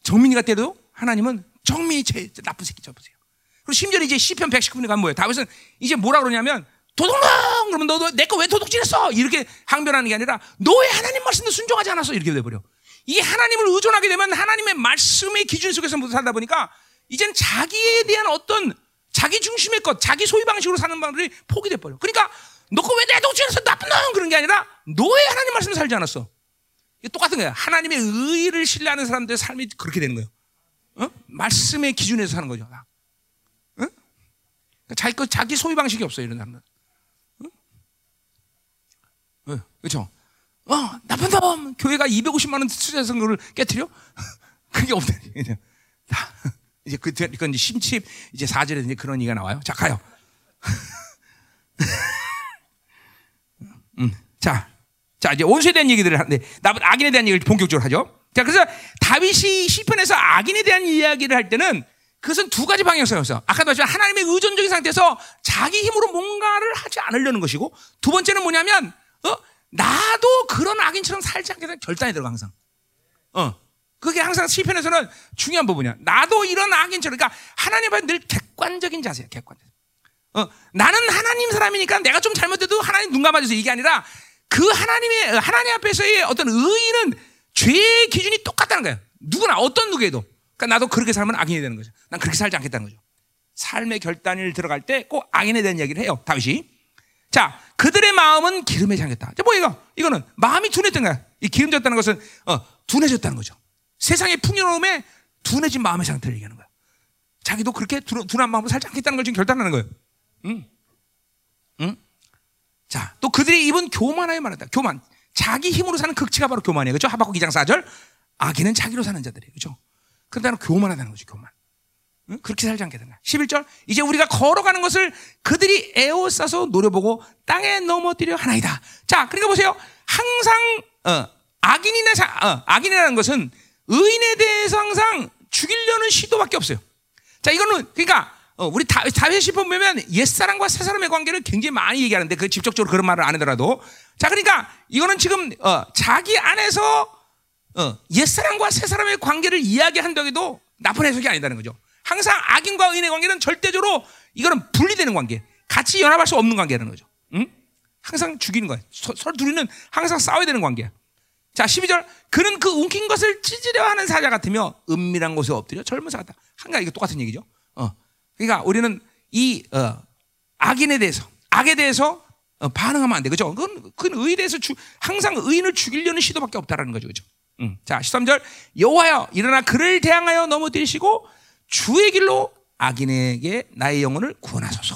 정민이가 때려도 하나님은 정민이 제일 나쁜 새끼죠, 보세요. 그리고 심지어 이제 시편 119편에 가면 뭐예요? 다윗은 이제 뭐라 그러냐면 도둑놈! 그러면 너도 내 거 왜 도둑질했어? 이렇게 항변하는 게 아니라 너의 하나님 말씀도 순종하지 않았어? 이렇게 돼버려. 이게 하나님을 의존하게 되면 하나님의 말씀의 기준 속에서 살다 보니까 이젠 자기에 대한 어떤 자기 중심의 것, 자기 소유 방식으로 사는 방법이 포기돼 버려. 그러니까 너가 왜내 도둑질해서 나쁜 놈 그런 게 아니라 너의 하나님 말씀 살지 않았어. 이게 똑같은 거야. 하나님의 의를 신뢰하는 사람들의 삶이 그렇게 되는 거예요. 어? 말씀의 기준에서 사는 거죠. 어? 자기 거 자기 소유 방식이 없어요 이런 사람들. 어? 그렇죠? 어, 나쁜 놈! 교회가 250만 원 투자해서 깨뜨려? 그게 없다. 이제 그, 그건 이제 심칩, 이제 4절에 이제 그런 얘기가 나와요. 자, 가요. 음, 자, 자, 이제 원수에 대한 얘기들을 하는데, 나쁜 악인에 대한 얘기를 본격적으로 하죠. 자, 그래서 다윗이 시편에서 악인에 대한 이야기를 할 때는 그것은 두 가지 방향성이었어요. 아까도 말했지만 하나님의 의존적인 상태에서 자기 힘으로 뭔가를 하지 않으려는 것이고, 두 번째는 뭐냐면, 어? 나도 그런 악인처럼 살지 않게 되는 결단이 들어가 항상. 어. 그게 항상 시편에서는 중요한 부분이야. 나도 이런 악인처럼 그러니까 하나님 앞에 늘 객관적인 자세야. 객관적. 어, 나는 하나님 사람이니까 내가 좀 잘못해도 하나님 눈 감아줘서 이게 아니라 그 하나님의 하나님 앞에서의 어떤 의의는 죄의 기준이 똑같다는 거야. 누구나 어떤 누구에도. 그러니까 나도 그렇게 살면 악인이 되는 거죠. 난 그렇게 살지 않겠다는 거죠. 삶의 결단을 들어갈 때 꼭 악인에 대한 이야기를 해요. 다윗이. 자, 그들의 마음은 기름에 잠겼다. 뭐 이거? 이거는 마음이 둔했던 거야. 이 기름졌다는 것은 어, 둔해졌다는 거죠. 세상의 풍요로움에 둔해진 마음의 상태를 얘기하는 거야. 자기도 그렇게 둔한 마음으로 살지 않겠다는 걸 지금 결단하는 거예요. 응? 응? 자, 또 그들이 입은 교만하여 말한다. 교만. 자기 힘으로 사는 극치가 바로 교만이에요. 그죠? 하박국 2장 4절. 악인은 자기로 사는 자들이에요. 그죠? 그런데 나는 교만하다는 거지, 교만. 응? 그렇게 살지 않게 된다. 11절. 이제 우리가 걸어가는 것을 그들이 에워싸서 노려보고 땅에 넘어뜨려 하나이다. 자, 그러니까 보세요. 항상, 어, 악인이나, 어, 악인이라는 것은 의인에 대해서 항상 죽이려는 시도밖에 없어요. 자, 이거는, 그러니까, 어, 우리 다, 다윗 시편 보면 옛사람과 새사람의 관계를 굉장히 많이 얘기하는데 그 직접적으로 그런 말을 안 하더라도 자, 그러니까 이거는 지금, 어, 자기 안에서 어, 옛사람과 새사람의 관계를 이야기한다고 도 나쁜 해석이 아니다는 거죠. 항상 악인과 의인의 관계는 절대적으로 이거는 분리되는 관계. 같이 연합할 수 없는 관계라는 거죠. 응? 항상 죽이는 거야. 서, 서로 둘이는 항상 싸워야 되는 관계야. 자, 12절. 그는 그 움킨 것을 찢으려 하는 사자 같으며 은밀한 곳에 엎드려 젊은 사 같다. 한가 이거 똑같은 얘기죠. 어. 그러니까 우리는 이 어, 악인에 대해서 악에 대해서 어, 반응하면 안 돼. 그죠? 그건, 그건 의에 대해서 주, 항상 의인을 죽이려는 시도밖에 없다라는 거죠. 그죠? 음. 자, 13절. 여호와여 일어나 그를 대항하여 넘어뜨리시고 주의 길로 악인에게 나의 영혼을 구원하소서.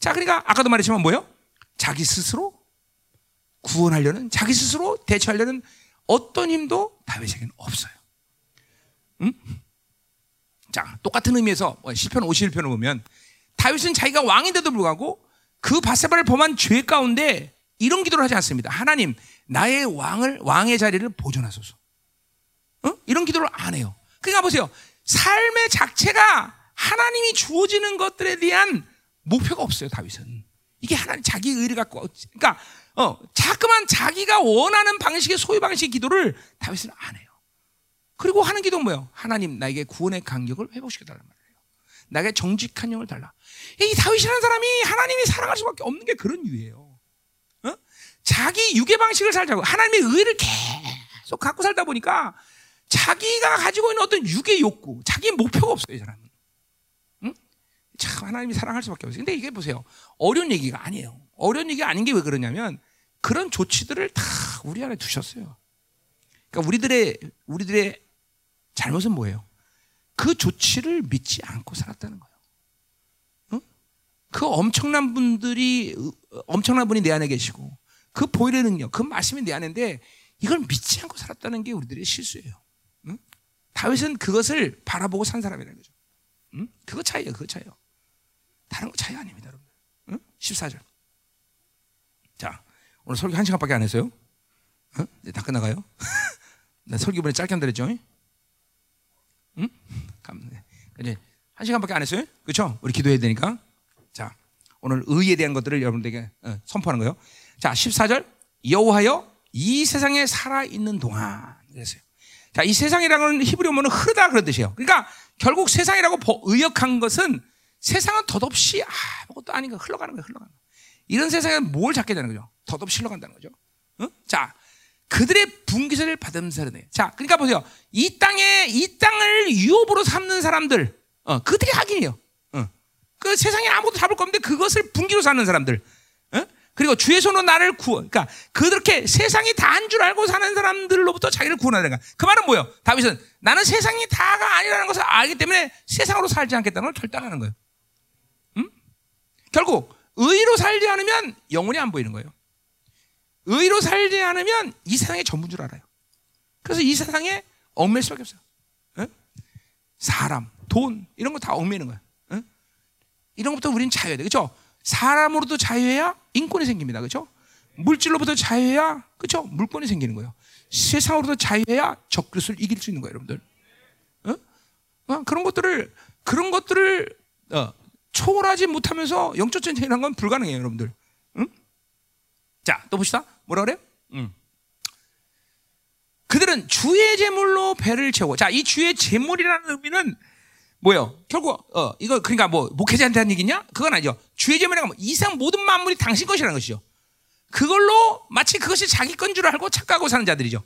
자, 그러니까 아까도 말했지만 뭐예요? 자기 스스로 구원하려는 자기 스스로 대처하려는 어떤 힘도 다윗에게는 없어요. 음? 자, 똑같은 의미에서 뭐 시편 51편을 보면 다윗은 자기가 왕인데도 불구하고 그 바세바를 범한 죄 가운데 이런 기도를 하지 않습니다. 하나님, 나의 왕을 왕의 자리를 보존하소서. 어? 이런 기도를 안 해요. 그러니까 보세요. 삶의 자체가 하나님이 주어지는 것들에 대한 목표가 없어요. 다윗은 이게 하나님 자기 의를 갖고 그러니까 어, 자꾸만 자기가 원하는 방식의 소유 방식의 기도를 다윗은 안 해요. 그리고 하는 기도는 뭐예요? 하나님 나에게 구원의 간격을 회복시켜 달란 말이에요. 나에게 정직한 영을 달라. 이 다윗이라는 사람이 하나님이 사랑할 수밖에 없는 게 그런 이유예요. 어? 자기 유괴 방식을 살자고 하나님의 의를 계속 갖고 살다 보니까 자기가 가지고 있는 어떤 유괴 욕구, 자기 목표가 없어요, 이 사람은. 응? 참 하나님이 사랑할 수밖에 없어요. 근데 이게 보세요. 어려운 얘기가 아니에요. 어려운 얘기가 아닌 게 왜 그러냐면 그런 조치들을 다 우리 안에 두셨어요. 그러니까 우리들의 우리들의 잘못은 뭐예요? 그 조치를 믿지 않고 살았다는 거예요. 응? 그 엄청난 분들이 엄청난 분이 내 안에 계시고 그 보일의 능력, 그 말씀이 내 안인데 이걸 믿지 않고 살았다는 게 우리들의 실수예요. 응? 다윗은 그것을 바라보고 산 사람이라는 거죠. 응? 그거 차이예요. 그거 차이요. 다른 거 차이 아닙니다, 여러분. 응? 14절. 자, 오늘 설교 한 시간밖에 안 했어요. 어? 이제 다 끝나가요. 나 설교 번에 짧게 한다 그랬죠? 응? 이제 한 시간밖에 안 했어요. 그렇죠? 우리 기도해야 되니까. 자, 오늘 의에 대한 것들을 여러분들에게 어, 선포하는 거예요. 자, 14절. 여호하여 이 세상에 살아 있는 동안 그랬어요. 자, 이 세상이라는 건 히브리 어는 흐르다 그런 뜻이에요. 그러니까 결국 세상이라고 의역한 것은 세상은 덧없이 아무것도 아닌 거 흘러가는 거예요. 흘러가는 거. 이런 세상에 뭘 찾게 되는 거죠? 덧없이 흘러간다는 거죠. 어? 자, 그들의 분기세를 받으면서 네 자, 그러니까 보세요. 이 땅에 이 땅을 유업으로 삼는 사람들, 어, 그들이 악인이에요. 어. 그 세상에 아무것도 잡을 거 없는데 그것을 분기로 사는 사람들. 어? 그리고 주의 손으로 나를 구원. 그러니까 그렇게 세상이 다한 줄 알고 사는 사람들로부터 자기를 구원하는 거야. 그 말은 뭐예요? 다윗은 나는 세상이 다가 아니라는 것을 알기 때문에 세상으로 살지 않겠다는 걸 결단하는 거예요. 음? 결국 의로 살지 않으면 영혼이 안 보이는 거예요. 의로 살지 않으면 이 세상의 전부인 줄 알아요. 그래서 이 세상에 얽매일 수밖에 없어요. 에? 사람, 돈 이런 거 다 얽매이는 거예요. 에? 이런 것부터 우리는 자유해야 돼. 그렇죠? 사람으로도 자유해야 인권이 생깁니다. 그렇죠? 물질로부터 자유해야 그렇죠? 물권이 생기는 거예요. 세상으로도 자유해야 적그리스를 이길 수 있는 거예요, 여러분들. 어? 어? 그런 것들을 그런 것들을 어, 초월하지 못하면서 영적 전쟁이라는 건 불가능해요, 여러분들. 응? 자, 또 봅시다. 뭐라 그래요? 응. 그들은 주의 제물로 배를 채우고, 자, 이 주의 제물이라는 의미는 뭐요? 결국 어 이거 그러니까 뭐 목회자한테 한 얘기냐? 그건 아니죠. 주의 제물이란 뭐 이상 모든 만물이 당신 것이라는 것이죠. 그걸로 마치 그것이 자기 건 줄 알고 착각하고 사는 자들이죠.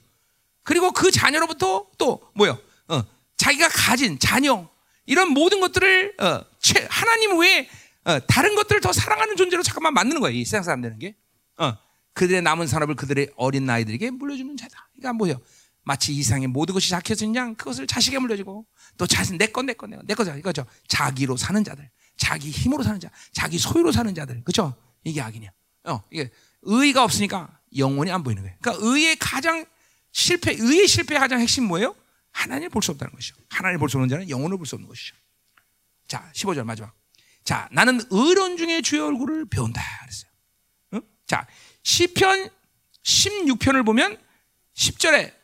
그리고 그 자녀로부터 또 뭐요? 어, 자기가 가진 자녀 이런 모든 것들을 어, 하나님 외에 어, 다른 것들을 더 사랑하는 존재로 잠깐만 만드는 거예요. 이 세상 사람들은 게. 어, 그들의 남은 산업을 그들의 어린 나이들에게 물려주는 자다. 그러니까 뭐예요? 마치 이상의 모든 것이 작혀진 양 그것을 자식에 물려주고 또 자신 내건 내건 내건 내 거죠 이거죠 자기로 사는 자들 자기 힘으로 사는 자 자기 소유로 사는 자들 그렇죠 이게 악이냐 어 이게 의가 없으니까 영원히 안 보이는 거예요 그러니까 의의 가장 실패 의의 실패의 가장 핵심 뭐예요 하나님을 볼 수 없다는 것이죠. 하나님을 볼 수 없는 자는 영혼을 볼 수 없는 것이죠. 자, 15절 마지막. 자, 나는 의론 중에 주의 얼굴을 배운다. 그랬어요. 응? 자, 시편 16편을 보면 10절에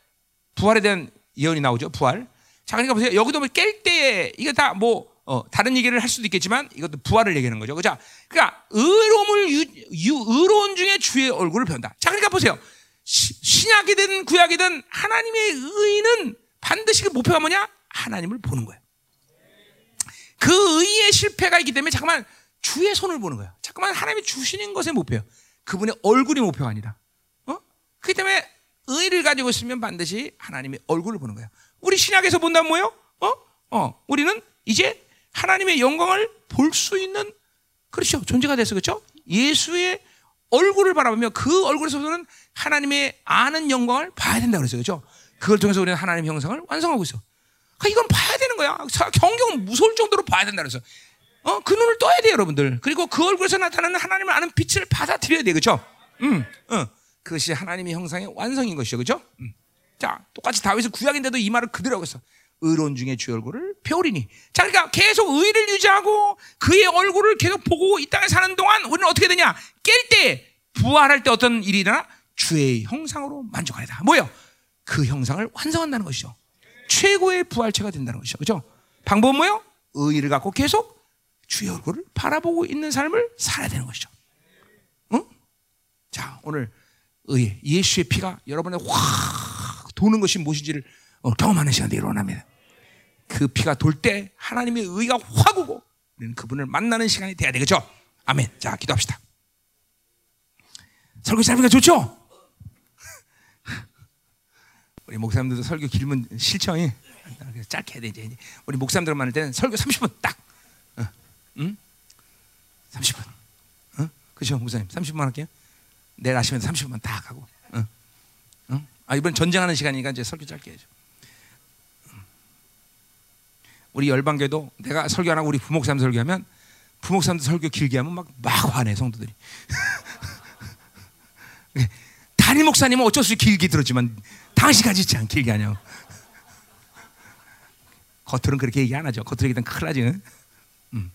부활에 대한 예언이 나오죠. 부활. 자, 그러니까 보세요. 여기도 뭐 깰 때에 이거 다뭐 어, 다른 얘기를 할 수도 있겠지만 이것도 부활을 얘기하는 거죠. 그죠? 그러니까 의로움을 유, 유, 의로운 중에 주의 얼굴을 배운다. 자, 그러니까 보세요. 시, 신약이든 구약이든 하나님의 의는 반드시 그 목표가 뭐냐? 하나님을 보는 거예요. 그 의의 실패가 있기 때문에 잠깐만 주의 손을 보는 거야. 잠깐만 하나님이 주시는 것에 목표예요. 그분의 얼굴이 목표가 아니다. 어? 그렇기 때문에 의를 가지고 있으면 반드시 하나님의 얼굴을 보는 거야. 우리 신약에서 본다면 뭐요? 어? 어, 우리는 이제 하나님의 영광을 볼 수 있는 그렇죠. 존재가 됐어. 그렇죠? 예수의 얼굴을 바라보며 그 얼굴에서는 하나님의 아는 영광을 봐야 된다 그랬어요. 그렇죠? 그걸 통해서 우리는 하나님 의 형상을 완성하고 있어. 그러니까 이건 봐야 되는 거야. 경경은 무서울 정도로 봐야 된다 그래서. 어, 그 눈을 떠야 돼요, 여러분들. 그리고 그 얼굴에서 나타나는 하나님을 아는 빛을 받아들여야 돼. 그렇죠? 음. 어. 그것이 하나님의 형상의 완성인 것이죠. 그렇죠? 음. 자, 똑같이 다윗은 구약인데도 이 말을 그대로 하고 있어. 의로운 중에 주의 얼굴을 배우리니. 자, 그러니까 계속 의를 유지하고 그의 얼굴을 계속 보고 이 땅에 사는 동안 우리는 어떻게 되냐? 깰 때, 부활할 때 어떤 일이 일어나? 주의 형상으로 만족하리다. 뭐요? 그 형상을 완성한다는 것이죠. 최고의 부활체가 된다는 것이죠. 그죠? 방법은 뭐요? 의를 갖고 계속 주의 얼굴을 바라보고 있는 삶을 살아야 되는 것이죠. 응? 자, 오늘 의, 예수의 피가 여러분의 확 도는 것이 무엇인지를 어, 경험하는 시간이 일어납니다. 그 피가 돌 때 하나님의 의가 확 오고 우리는 그분을 만나는 시간이 돼야 되겠죠. 아멘. 자, 기도합시다. 설교 짧으니까 좋죠? 우리 목사님들도 설교 길면 실청이 짧게 해야 돼 이제. 우리 목사님들 만날 때는 설교 30분 딱. 어, 응? 30분. 어? 그죠, 목사님? 30분 할게요. 내일 아침에 30분만 딱 하고. 응? 응? 아 이번 전쟁하는 시간이니까 이제 설교 짧게 해줘. 우리 열방교도 내가 설교 안 하고 우리 부목사님 설교하면 부목사님도 설교 길게 하면 막 막 화내 성도들이. 담임 목사님은 어쩔 수 없이 길게 들었지만 당신까지 참 길게 하냐고. 겉으로는 그렇게 얘기 안 하죠. 겉으로 얘기하면 큰일 나지. 음.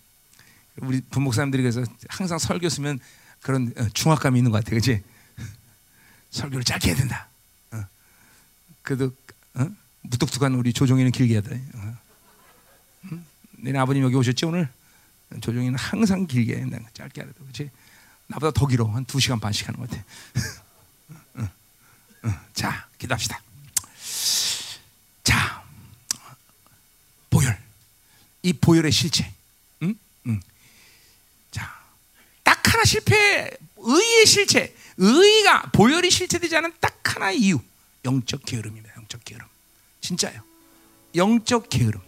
우리 부목사님들이 그래서 항상 설교 쓰면 그런 어, 중압감이 있는 것 같아, 그렇지? 설교를 짧게 해야 된다. 어. 그래도 어? 무뚝뚝한 우리 조종이는 길게 해야 돼. 어. 음? 네 아버님 여기 오셨지 오늘? 조종이는 항상 길게 해. 짧게 하래도 그렇지? 나보다 더 길어. 한 두 시간 반씩 하는 것 같아. 자, 기도합시다. 자, 보혈. 이 보혈의 실체. 응? 응. 자, 딱 하나 실패. 의의 실체. 의가 보혈이 실체되지 않은 딱 하나 이유. 영적 게으름입니다. 영적 게으름. 진짜요. 영적 게으름.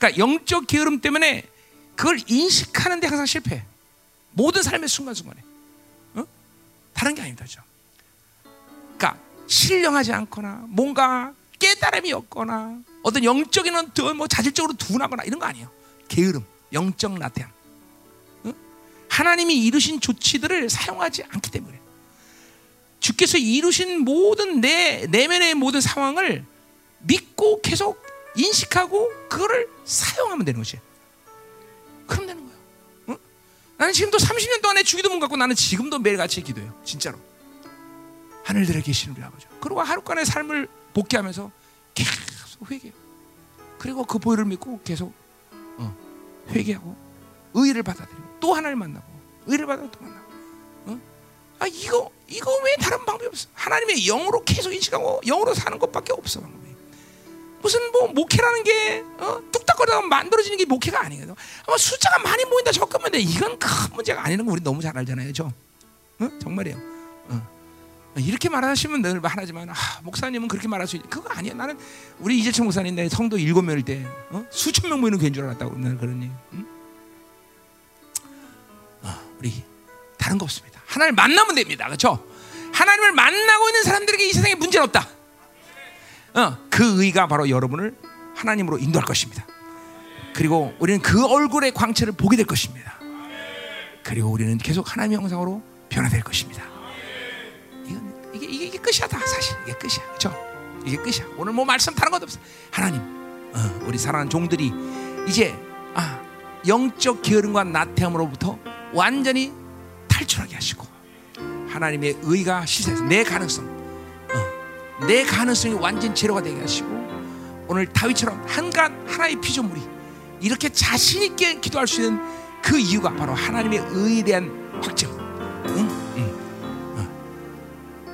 그러니까 영적 게으름 때문에 그걸 인식하는데 항상 실패. 모든 삶의 순간순간에. 어? 다른 게 아닙니다. 죠 그러니까 신령하지 않거나 뭔가 깨달음이 없거나 어떤 영적인 뭐 자질적으로 둔하거나 이런 거 아니에요. 게으름, 영적 나태함. 응? 하나님이 이루신 조치들을 사용하지 않기 때문에 주께서 이루신 모든 내 내면의 모든 상황을 믿고 계속 인식하고 그거를 사용하면 되는 것이에요. 그럼 되는 거예요. 응? 나는 지금도 30년 동안에 주기도 못 갖고 나는 지금도 매일같이 기도해요. 진짜로. 하늘들에 계시는 우리 아버지. 그리고 하루간의 삶을 복귀하면서 계속 회개. 그리고 그 보혈을 믿고 계속 어, 회개하고 의를 받아들이고 또 하나를 만나고 의를 받아 또 만나고. 어? 아 이거 이거 왜 다른 방법이 없어? 하나님의 영으로 계속 인식하고 영으로 사는 것밖에 없어 방법이. 무슨 뭐 목회라는 게 어? 뚝딱거리다가 만들어지는 게 목회가 아니거든. 아마 숫자가 많이 모인다 적으면 돼. 이건 큰 문제가 아니는 거 우리 너무 잘 알잖아요, 저. 어? 정말이에요. 어. 이렇게 말하시면 늘 말하지만 아, 목사님은 그렇게 말할 수 있. 그거 아니야. 나는 우리 이재철 목사님 내 성도 일곱 명일 때 어? 수천 명 모이는 교인 줄 알았다고 나는 그러니. 응? 어, 우리 다른 거 없습니다. 하나님을 만나면 됩니다. 그렇죠? 하나님을 만나고 있는 사람들에게 이 세상에 문제는 없다. 어, 그 의가 바로 여러분을 하나님으로 인도할 것입니다. 그리고 우리는 그 얼굴의 광채를 보게 될 것입니다. 그리고 우리는 계속 하나님의 형상으로 변화될 것입니다. 이게, 이게, 이게 끝이야 다 사실 이게 끝이야 그렇죠? 이게 끝이야 오늘 뭐 말씀 다른 것도 없어 하나님 어, 우리 사랑하는 종들이 이제 아, 영적 게으름과 나태함으로부터 완전히 탈출하게 하시고 하나님의 의가 시사해서 내 가능성 어, 내 가능성이 완전 제로가 되게 하시고 오늘 다윗처럼 한간 하나의 피조물이 이렇게 자신 있게 기도할 수 있는 그 이유가 바로 하나님의 의에 대한 확증. 응?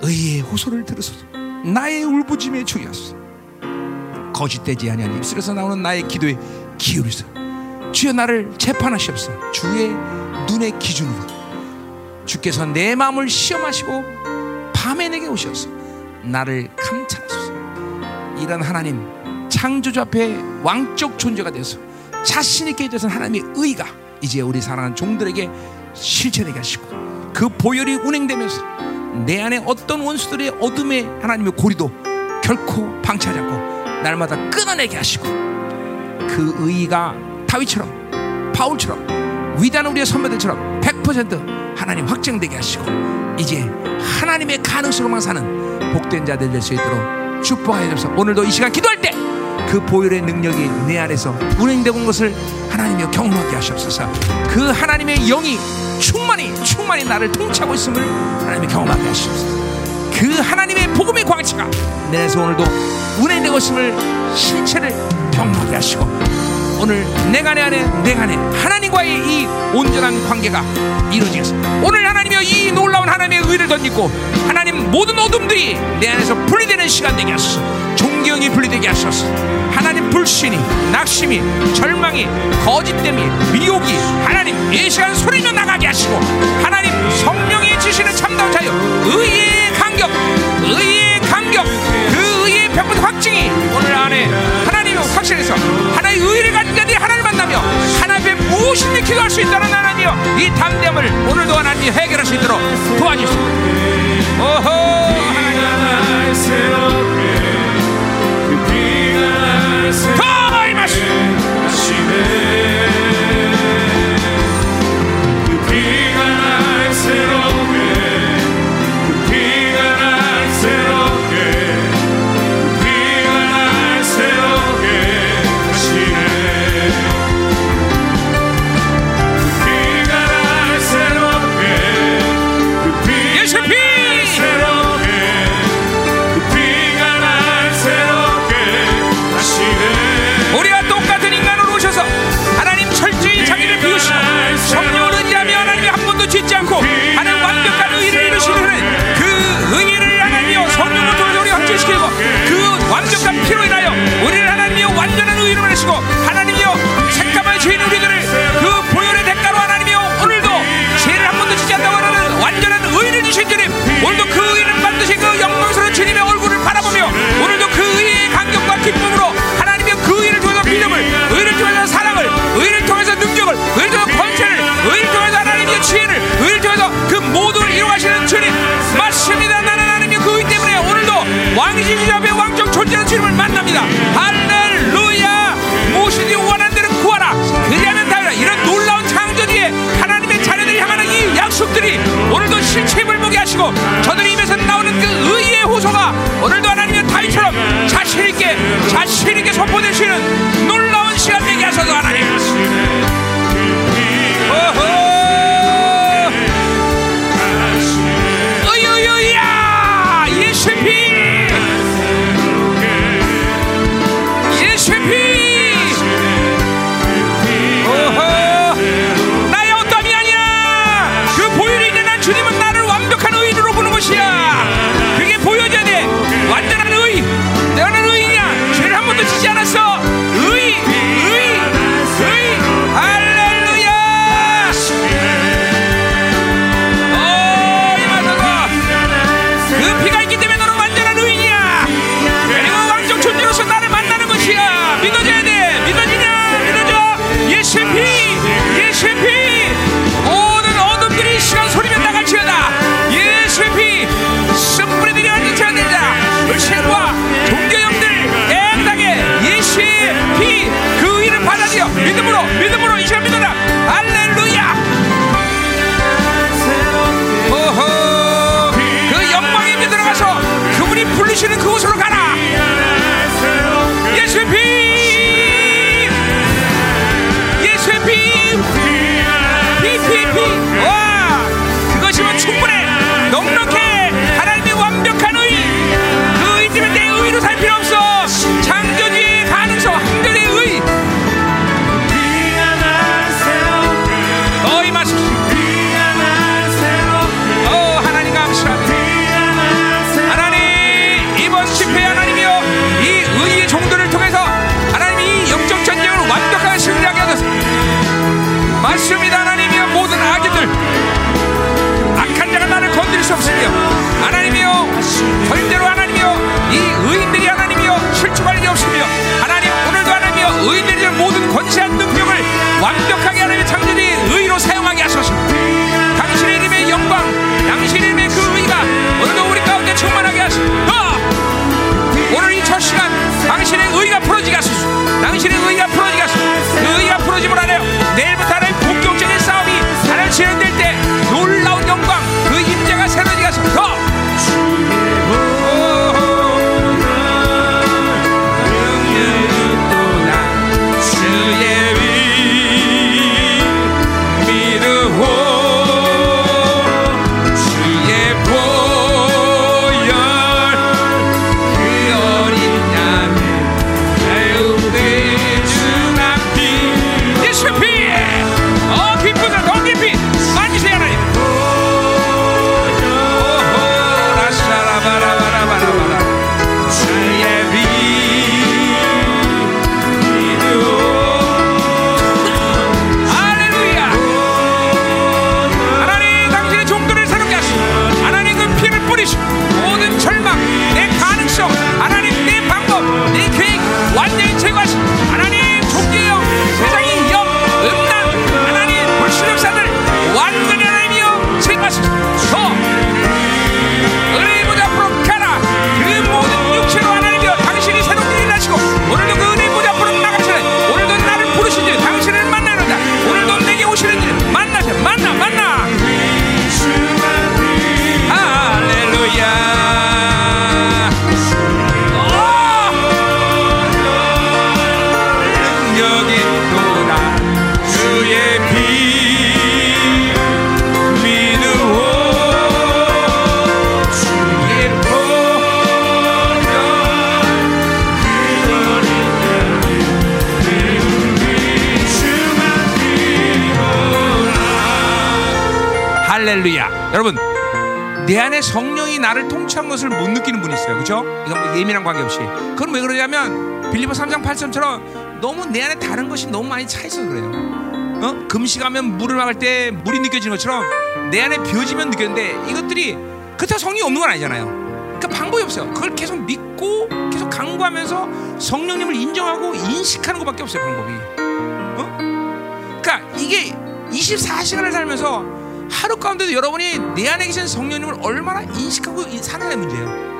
의의 호소를 들으소서. 나의 울부짐에 주의하소서. 거짓되지 아니하니 입술에서 나오는 나의 기도에 기울이소. 주여 나를 재판하시옵소서. 주의 눈의 기준으로. 주께서 내 마음을 시험하시고 밤에 내게 오셔서 나를 감찰하소서. 이런 하나님 창조주 앞에 왕적 존재가 되어서 자신 있게 되어서 하나님의 의가 이제 우리 사랑하는 종들에게 실체되게 하시고 그 보혈이 운행되면서 내 안에 어떤 원수들의 어둠의 하나님의 고리도 결코 방치하지 않고 날마다 끊어내게 하시고 그 의가 다윗처럼 바울처럼 위대한 우리의 선배들처럼 100% 하나님 확정되게 하시고 이제 하나님의 가능성으로만 사는 복된 자들 될 수 있도록 축복하여 주옵소서. 오늘도 이 시간 기도할 때 그 보혈의 능력이 내 안에서 운행되고 있는 것을 하나님이 경험하게 하시옵소서. 그 하나님의 영이 충만히 충만히 나를 통치하고 있음을 하나님이 경험하게 하시옵소서. 그 하나님의 복음의 광채가 내 안에서 오늘도 운행되고 있음을 실체를 경험하게 하시고 오늘 내가 내 안에 내가 안에 하나님과의 이 온전한 관계가 이루어지겠습니다. 오늘 하나님이여 이 놀라운 하나님의 의를 던지고 하나님 모든 어둠들이 내 안에서 분리되는 시간 되게 하소서. 존경이 분리되게 하소서. 하나님 불신이 낙심이 절망이 거짓됨이 미혹이 하나님 이 시간 소리며 나가게 하시고 하나님 성령이 주시는 참다운 자유 의의 간격 의의 간격 그 의의 병분 확증이 오늘 안에 하나님을 확신해서 하나의 의를 가진 자들이 하나님을 만나며 하나님 앞에 무엇이든 기도할 수 있다는 하나님이여 이 담대함을 오늘도 하나님 해결할 수 있도록 도와주시오. 오호! 하나님 더 임하시오 앞에 왕적 존재하는 주님을 만납니다. 할렐루야! 무엇이든지 원하는 대로 구하라. 그리하면 다이라. 이런 놀라운 창조 뒤에 하나님의 자녀들이 향하는 이 약속들이 오늘도 실체임을 보게 하시고 저들의 입에서 나오는 그 의의 호소가 오늘도 하나님의 다윗처럼 자신 있게 자신 있게 선포되시는 놀라운 시간 되게 하셔서 하나님 예민한 관계 없이. 그건 왜 그러냐면, 빌리보 3장 8절처럼 너무 내 안에 다른 것이 너무 많이 차 있어서 그래요. 어? 금식하면 물을 막을 때 물이 느껴지는 것처럼 내 안에 비워지면 느꼈는데 이것들이 그렇다고 성령이 없는 건 아니잖아요. 그러니까 방법이 없어요. 그걸 계속 믿고 계속 강구하면서 성령님을 인정하고 인식하는 것밖에 없어요. 방법이. 어? 그러니까 이게 24시간을 살면서 하루 가운데도 여러분이 내 안에 계신 성령님을 얼마나 인식하고 애 문제예요.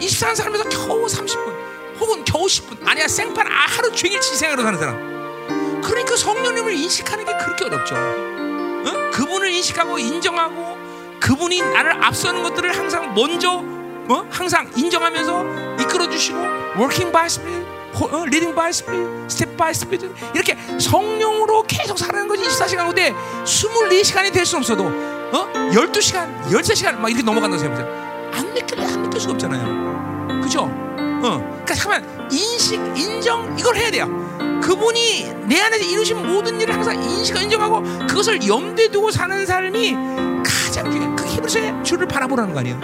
어? 그러니까 24시간 살면서 겨우 30분 혹은 겨우 10분 아니야 생판 아, 하루 종일 지생으로 사는 사람. 그러니까 성령님을 인식하는 게 그렇게 어렵죠. 어? 그분을 인식하고 인정하고 그분이 나를 앞서는 것들을 항상 먼저 어? 항상 인정하면서 이끌어 주시고 working by spirit, 어? leading by spirit, step by spirit 이렇게 성령으로 계속 살아가는 것이 24시간 가운데 24시간이 될 수 없어도 어? 12시간, 13시간 막 이렇게 넘어간다고 생각해보세요. 안 느낄래 안 느낄 수가 없잖아요. 인정 이걸 해야 돼요. 그분이 내 안에서 이루신 모든 일을 항상 인식하고 인정하고 그것을 염두에 두고 사는 삶이 가장 그 히브리서의 주를 바라보라는 거 아니에요.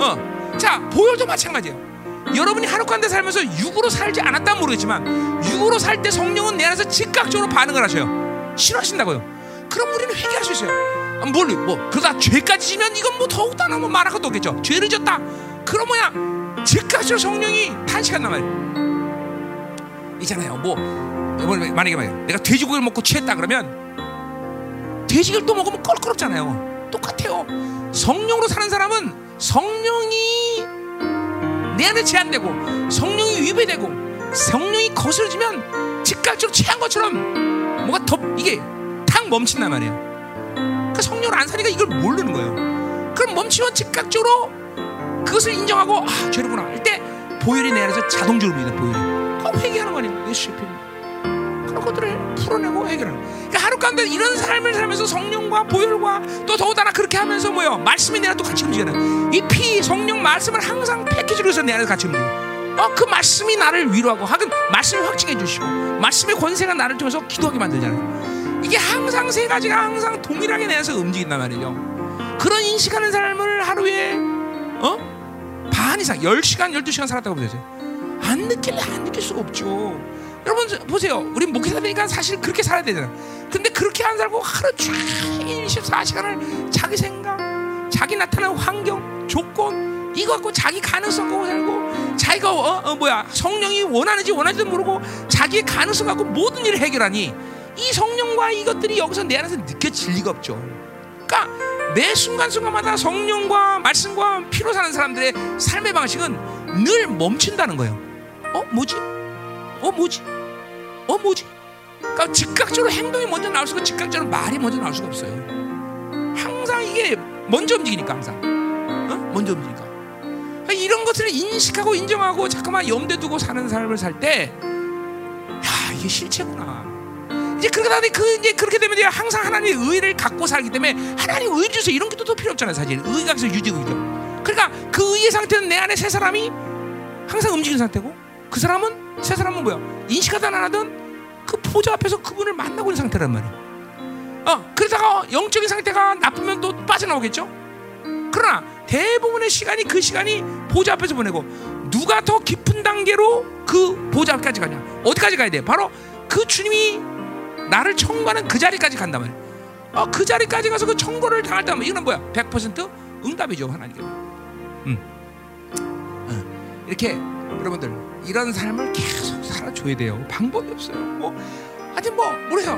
어. 자, 보혈도 마찬가지예요. 여러분이 하루 가운데 살면서 육으로 살지 않았다면 모르겠지만 육으로 살 때 성령은 내 안에서 즉각적으로 반응을 하셔요. 싫어하신다고요. 그럼 우리는 회개할 수 있어요. 아, 뭘, 뭐, 그러다 죄까지 지면 이건 뭐 더욱더 뭐 말할 것도 없겠죠. 죄를 졌다. 그럼 뭐야? 즉각적으로 성령이 탄식한단 말이에요. 있잖아요. 뭐, 만약에 말이에요. 내가 돼지고기를 먹고 취했다 그러면 돼지고기를 또 먹으면 껄끄럽잖아요. 똑같아요. 성령으로 사는 사람은 성령이 내 안에 제한되고 성령이 위배되고 성령이 거스러지면 즉각적으로 취한 것처럼 뭐가 더 이게 탁 멈춘단 말이에요. 그 성령을 안 사니까 이걸 모르는 거예요. 그럼 멈추면 즉각적으로 그것을 인정하고 아 죄로구나 할 때 보혈이 내 안에서 자동적으로 니다 보혈이. 회개하는 거 아니에요. 예수의 피. 그런 것들을 풀어내고 해결하는. 그러니까 하루 가운데 이런 삶을 살면서 성령과 보혈과 또 더군다나 그렇게 하면서 뭐요? 말씀이 내 안에 또 같이 움직이는. 이 피, 성령, 말씀을 항상 패키지로 해서 내 안에 같이 움직여. 어, 그 말씀이 나를 위로하고 하긴 말씀을 확증해 주시고 말씀의 권세가 나를 통해서 기도하게 만들잖아요. 이게 항상 세 가지가 항상 동일하게 내 안에서 움직인단 말이죠. 그런 인식하는 삶을 하루에 어? 반 이상 10시간, 12시간 살았다고 보세요. 안 느낄래 안 느낄 수가 없죠. 여러분 보세요. 우리 목회자니까 사실 그렇게 살아야 되잖아. 근데 그렇게 안 살고 하루 종일 24시간을 자기 생각, 자기 나타나는 환경, 조건 이거 갖고 자기 가능성 갖고 살고 자기가 어, 어 뭐야 성령이 원하는지 원하지도 모르고 자기의 가능성 갖고 모든 일을 해결하니 이 성령과 이것들이 여기서 내 안에서 느껴질 리가 없죠. 그러니까 매 순간순간마다 성령과 말씀과 피로 사는 사람들의 삶의 방식은 늘 멈춘다는 거예요. 어 뭐지? 어 뭐지? 어 뭐지? 그러니까 즉각적으로 행동이 먼저 나올 수가 즉각적으로 말이 먼저 나올 수가 없어요. 항상 이게 먼저 움직이니까 항상 어? 먼저 움직이니까 그러니까 이런 것들을 인식하고 인정하고 잠깐만 염두에 두고 사는 삶을 살 때, 야 이게 실체구나. 이제 그러다 그 이제 그렇게 되면 이제 항상 하나님의 의를 갖고 살기 때문에 하나님 의 주세요 이런 게또 필요 없잖아요 사실 의가 계속 유지고 있죠. 그러니까 그 의의 상태는 내 안에 새 사람이 항상 움직이는 상태고 그 사람은 새 사람은 뭐야 인식하든 안 하든 그 보좌 앞에서 그분을 만나고 있는 상태란 말이야. 어 그러다가 영적인 상태가 나쁘면 또 빠져나오겠죠. 그러나 대부분의 시간이 그 시간이 보좌 앞에서 보내고 누가 더 깊은 단계로 그 보좌 앞까지 가냐? 어디까지 가야 돼? 바로 그 주님이 나를 청구하는 그 자리까지 간단 말이야. 어, 그 자리까지 가서 그 청구를 당할다면 이건 뭐야? 100% 응답이죠 하나님께. 음. 어. 이렇게 여러분들 이런 삶을 계속 살아줘야 돼요. 방법이 없어요. 뭐 하여튼 뭐 모르겠어.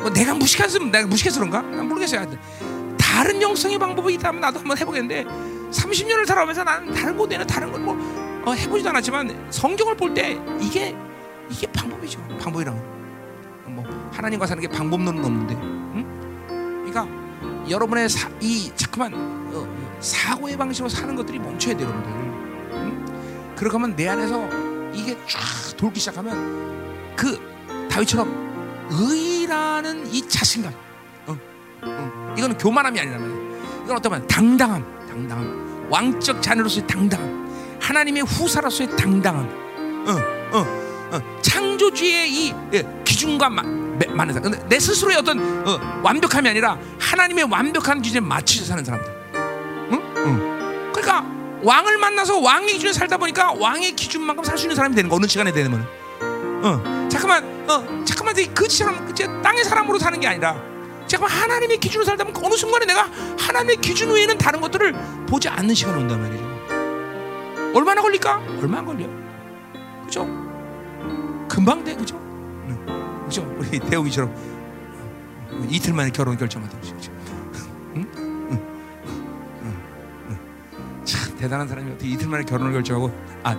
뭐 내가 무식해서 내가 무식해서 그런가? 난 모르겠어요. 하여튼. 다른 영성의 방법이 있다면 나도 한번 해보겠는데 30년을 살아오면서 나는 다른 곳에는 다른 걸 뭐 어, 해보지도 않았지만 성경을 볼 때 이게 이게 방법이죠. 방법이란 뭐 하나님과 사는 게 방법론은 없는데, 응? 그러니까 여러분의 사, 이 잠깐만 어, 사고의 방식으로 사는 것들이 멈춰야 돼요, 여러분들. 응? 그렇게 하면 내 안에서 이게 쫙 돌기 시작하면 그 다윗처럼 의라는 이 자신감, 응? 응. 이거는 교만함이 아니란 말이에요. 이건 어떤 말? 당당함, 당당함, 왕적 자녀로서의 당당함, 하나님의 후사로서의 당당함, 응, 응. 어, 창조주의 이 예, 기준과 마, 많은 사람. 근데 내 스스로의 어떤 어, 완벽함이 아니라 하나님의 완벽한 기준에 맞춰서 사는 사람들. 응? 응. 그러니까 왕을 만나서 왕의 기준에 살다 보니까 왕의 기준만큼 살 수 있는 사람이 되는 거 어느 시간에 되면. 어, 잠깐만, 어, 잠깐만, 그처럼 땅의 사람으로 사는 게 아니라, 잠깐만 하나님의 기준으로 살다 보면 어느 순간에 내가 하나님의 기준 외에는 다른 것들을 보지 않는 시간이 온단 말이죠. 얼마나 걸릴까? 얼마 안 걸려. 그죠? 금방 돼, 그죠? 응. 그죠? 우리 대웅이처럼 이틀 만에 결혼 결정하듯이, 그죠? 대단한 사람이 어떻게 이틀 만에 결혼을 결정하고 아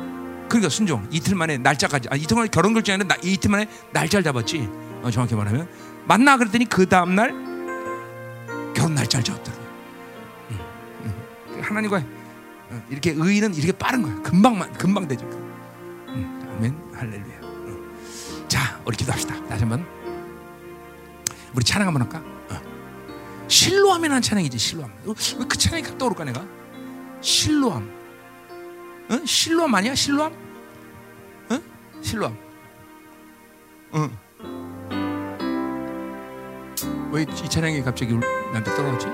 그러니까 순종 이틀 만에 날짜까지 아 이틀 만에 결혼 결정했는데 이틀 만에 날짜를 잡았지. 어, 정확히 말하면. 만나 그랬더니 그 다음 날 결혼 날짜를 잡았더라고. 응, 응. 하나님과 어, 이렇게 의인은 이렇게 빠른 거야. 금방만 금방 되죠. 응, 아멘. 할렐루야. 자 우리 기도합시다. 다시 한번. 우리 찬양 한번 할까? 어. 실로하면 찬양이지 실로함 왜그 찬양이 각 떠오를까 내가 실로함. 응? 실로함 아니야? 실로함? 응? 실로함. 응. 왜 이 찬양이 갑자기 나한테 떨어졌지?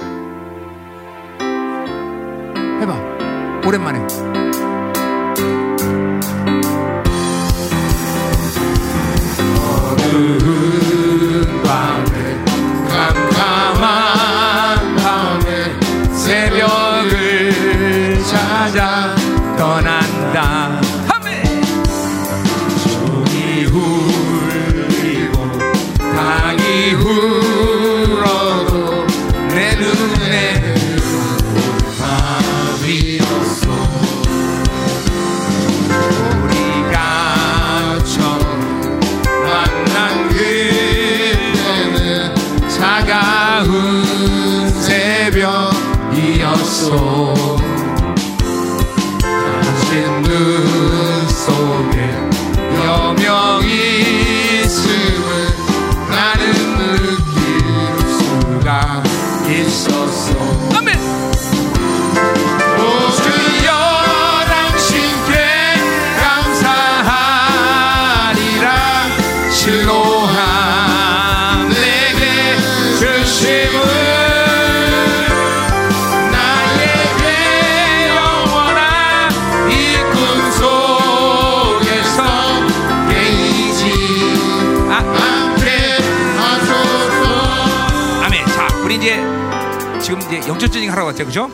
해봐. 오랜만에. 영적 전쟁 하러 왔죠. 그죠?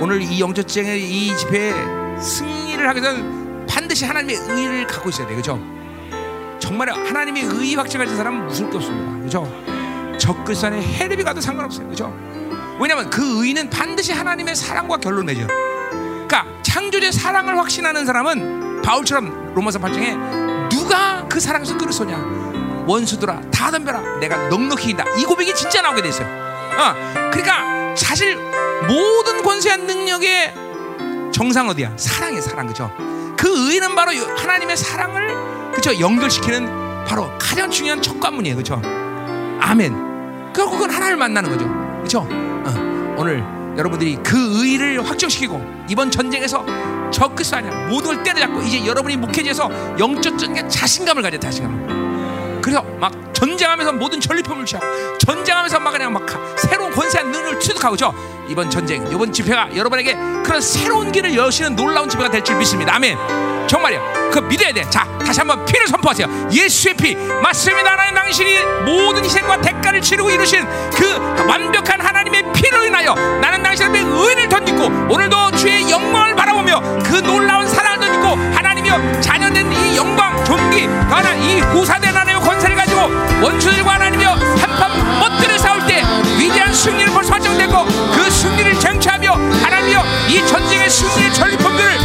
오늘 이 영적 전쟁의 이 집회에 승리를 하게 되면 반드시 하나님의 의를 갖고 있어야 돼 그죠? 정말 하나님의 의의 확증 가진 사람은 무서울 게 없습니다. 그죠? 적글산에 헤르비 가도 상관없어요. 그죠? 왜냐하면 그 의는 반드시 하나님의 사랑과 결론 맺어요 그러니까 창조주의 사랑을 확신하는 사람은 바울처럼 로마서 8장에 누가 그 사랑에서 끌어서냐? 원수들아 다 덤벼라. 내가 넉넉히 이긴다. 이 고백이 진짜 나오게 됐어요. 어, 그러니까 사실 모든 권세한 능력의 정상 어디야? 사랑의 사랑 그죠? 그 의는 바로 하나님의 사랑을 그죠? 연결시키는 바로 가장 중요한 첫 관문이에요 그죠? 아멘. 결국은 하나님을 만나는 거죠. 그죠? 어, 오늘 여러분들이 그 의를 확정시키고 이번 전쟁에서 적그스 아니야 모든 걸 때려잡고 이제 여러분이 목회지에서 영적 전개 자신감을 가져 자신감. 그래서 막 전쟁하면서 모든 전리품을 취하고 전쟁하면서 막 그냥 막 새로운 권세한 능력을 취득하고 죠 이번 전쟁 이번 집회가 여러분에게 그런 새로운 길을 여시는 놀라운 집회가 될 줄 믿습니다. 아멘. 정말이요. 그 믿어야 돼. 자, 다시 한번 피를 선포하세요. 예수의 피. 맞습니다. 하나님 당신이 모든 희생과 대가를 치르고 이루신 그 완벽한 하나님의 피를 인하여 나는 당신의 의를 던지고 오늘도 주의 영광을 바라보며 그 놀라운 사랑을 던지고 하나님이여 자녀된 이 영광, 존귀, 변한 이 후사된 하나 권세를 가지고 원수들과 하나님이여 한판 못들을 싸울 때 위대한 승리를 벌써 확정되고 그 승리를 쟁취하며 하나님이여 이 전쟁의 승리의 전리품들을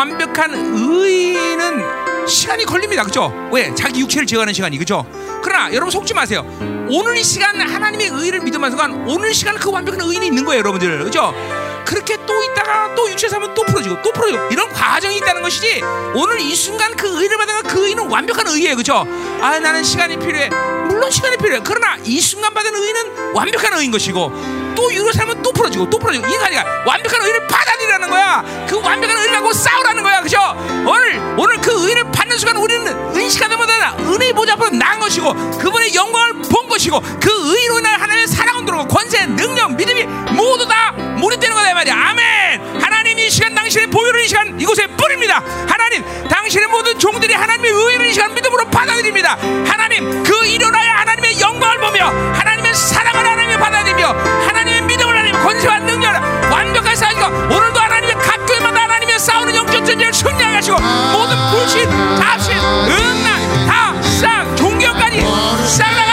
완벽한 의는 시간이 걸립니다. 그죠? 왜? 자기 육체를 제어하는 시간이. 그죠? 그러나 여러분 속지 마세요. 오늘 이 시간 하나님의 의를 믿으면 순간 오늘 시간 그 완벽한 의인이 있는 거예요, 여러분들. 그죠? 그렇게 또 있다가 또 육체 사면 또 풀어지고 또 풀어지고 이런 과정이 있다는 것이지 오늘 이 순간 그 의를 받은 그 의는 완벽한 의예요 그죠 아 나는 시간이 필요해 물론 시간이 필요해 그러나 이 순간 받은 의는 완벽한 의인 것이고 또 살면 또 풀어지고 또 풀어지고 이게 아니라 완벽한 의를 받아들이라는 거야. 그 완벽한 의를 갖고 싸우라는 거야. 그죠? 오늘 오늘 그 의를 받는 순간 우리는 은식하다 보다 은혜의 보좌 앞으로 나은 것이고 그분의 영광을 본 것이고 그 의로 인한 하나님의 사랑은 들어오고 권세 능력 믿음이 모두 다 몰입되는 거다 이 말이야. 아멘! 하나님 이 시간 당신의 보혈을 이 시간 이곳에 뿌립니다. 하나님 당신의 모든 종들이 하나님의 의를 이 시간 믿음으로 받아들입니다. 하나님 그 일어나야 하나님의 영광을 보며 하나님의 사랑 전쟁을 승리하게 하시고 모든 불신 잡신 음란 다 싹 종교까지 싹나갈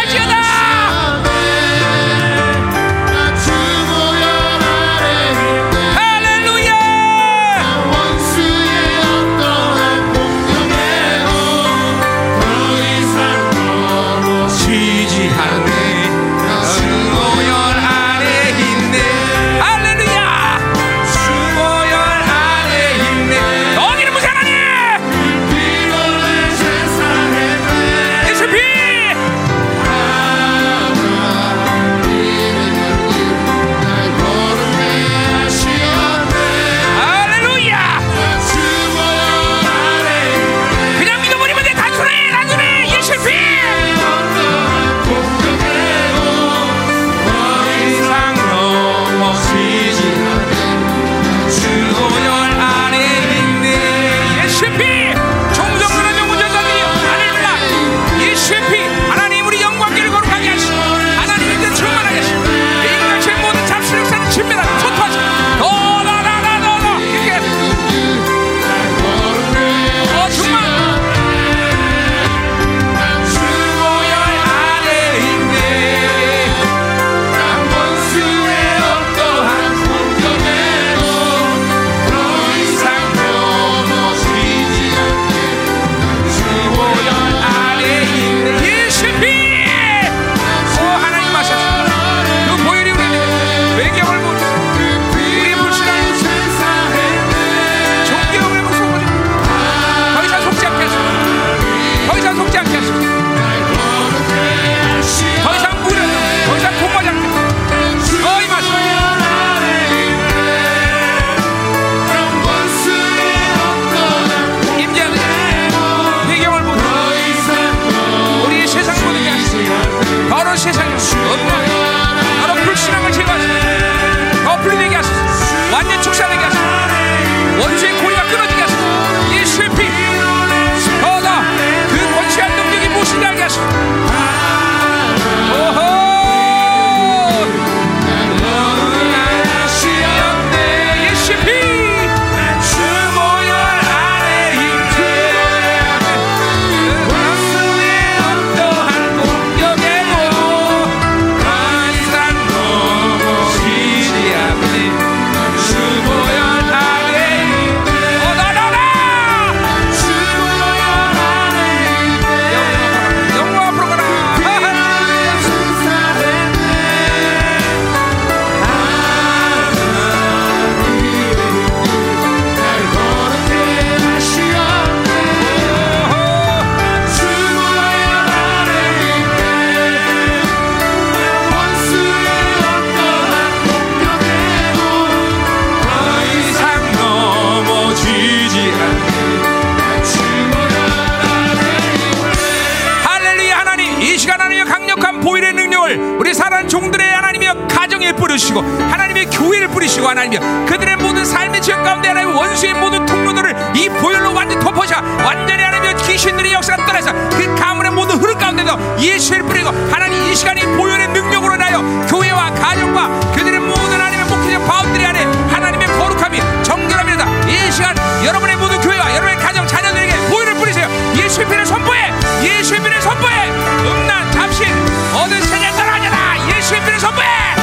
예수를 뿌리고 하나님 이 시간이 보혈의 능력으로 인하여 교회와 가정과 그들의 모든 하나님의 목회자 바운들이 안에 하나님의 거룩함이 정결함이다. 이 시간 여러분의 모든 교회와 여러분의 가정 자녀들에게 보혈을 뿌리세요. 예수의 피를 선포해! 예수의 피를 선포해! 음란 잡신 모든 세계 떠나져라 예수의 피를 선포해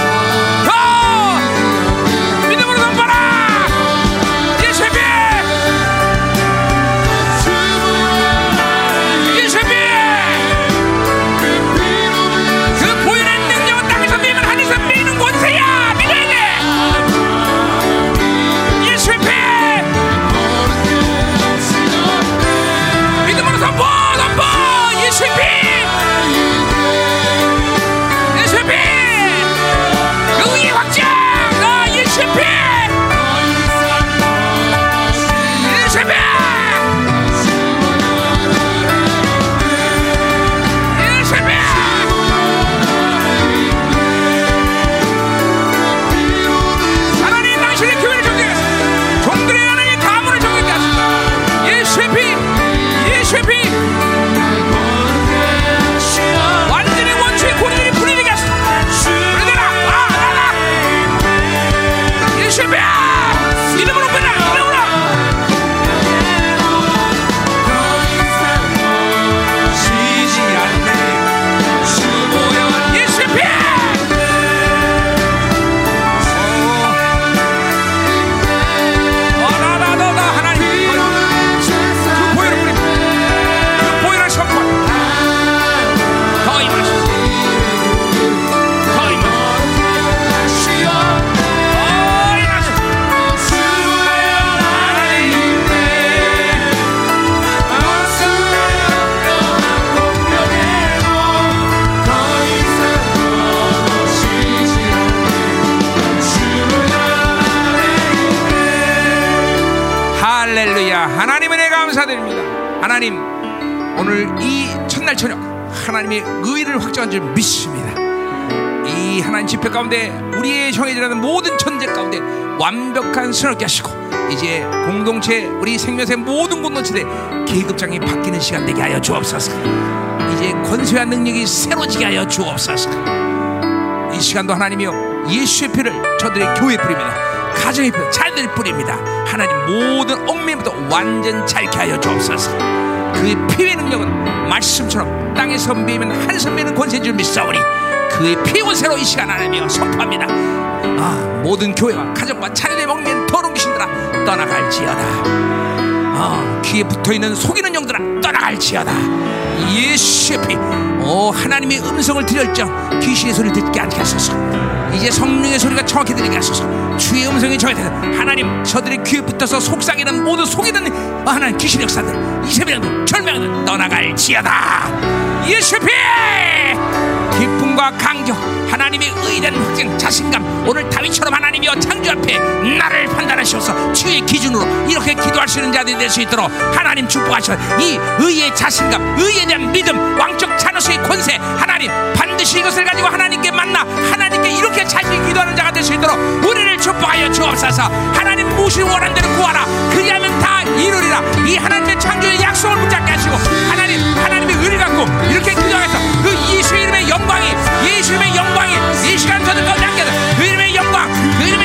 오늘 이 첫날 저녁 하나님의 의를 확정한 줄 믿습니다. 이 하나님 집회 가운데 우리의 형제들하는 모든 천재 가운데 완벽한 선을 하시고 이제 공동체 우리 생명의 모든 공동체들 계급장이 바뀌는 시간 되게 하여 주옵소서. 이제 권세와 능력이 새로지게 하여 주옵소서. 이 시간도 하나님이여 예수의 피를 저들의 교회 뿌립니다. 가정의 피, 자녀들 뿌립니다. 하나님 모든 얽매부터 완전 자유케 하여 주옵소서. 그의 피의 능력은 말씀처럼 땅에 선비면 한 선비는 권세인 줄 믿사오니 그의 피의 권세로 이 시간 하나님이여 선포합니다. 아, 모든 교회와 가정과 자녀의 먹는 더러운 귀신들아 떠나갈지어다. 아, 귀에 붙어있는 속이는 영들아 떠나갈지어다. 예수의 피, 오 하나님의 음성을 들을정 귀신의 소리를 듣게 않게 하소서. 이제 성령의 소리가 정확히 들리게 하소서. 주의 음성이 정확히 들려. 하나님 저들의 귀에 붙어서 속삭이는 모든 속이는 하나님 귀신 역사들 이세배령들 절명들 떠나갈지어다. 예수의 피. 기쁨 과 강경 하나님의 의된 확증 자신감. 오늘 다윗처럼 하나님이여 창조 앞에 나를 판단하셔서. 주의 기준으로 이렇게 기도할 수 있는 자들이 될 수 있도록 하나님 축복하셔. 이 의의 자신감 의에 대한 믿음 왕적 자녀수의 권세 하나님 반드시 이것을 가지고 하나님께 만나 하나님께 이렇게 자신히 기도하는 자가 될 수 있도록 우리를 축복하여 주옵소서. 하나님 무엇을 원하는 대로 구하라. 그리하면 다 이루리라. 이 하나님의 창조의 약속을 붙잡게 하시고 하나님 하나님의 의를 갖고 이렇게 기도하겠어 그 예수 이름의 영광이 예수 이름의 영광이 이 시간 저들 가운데 함께 그 이름의 영광 그 이름의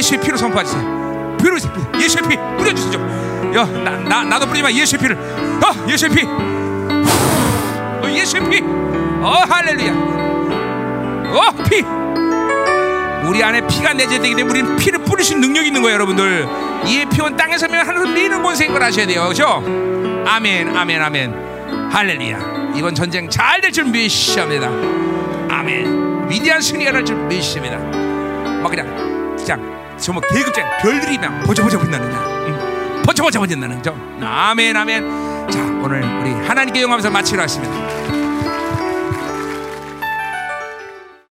예수의 피로 선포하세요. 피로 예수의 피. 뿌려주시죠. 야, 나, 나, 나도 뿌리지만 예수의 피를. 어, 예수의 피. 어, 예수의 피. 어, 할렐루야. 어, 피. 우리 안에 피가 내재되기 때문에 우리는 피를 뿌리실 능력이 있는 거예요 여러분들. 이 피온 땅에 서면 하늘을 미는 권세인 걸 아셔야 돼요. 그렇죠? 아멘 아멘 아멘. 할렐루야. 이번 전쟁 잘 될 줄 믿습니다. 아멘. 위대한 승리가 날줄 믿습니다. 막 그냥 그냥 정말 계급장 별들이 그냥 보자보자 응. 보자보자 빛나는 점. 아멘 아멘. 자 오늘 우리 하나님께 영광하면서 마치러 하겠습니다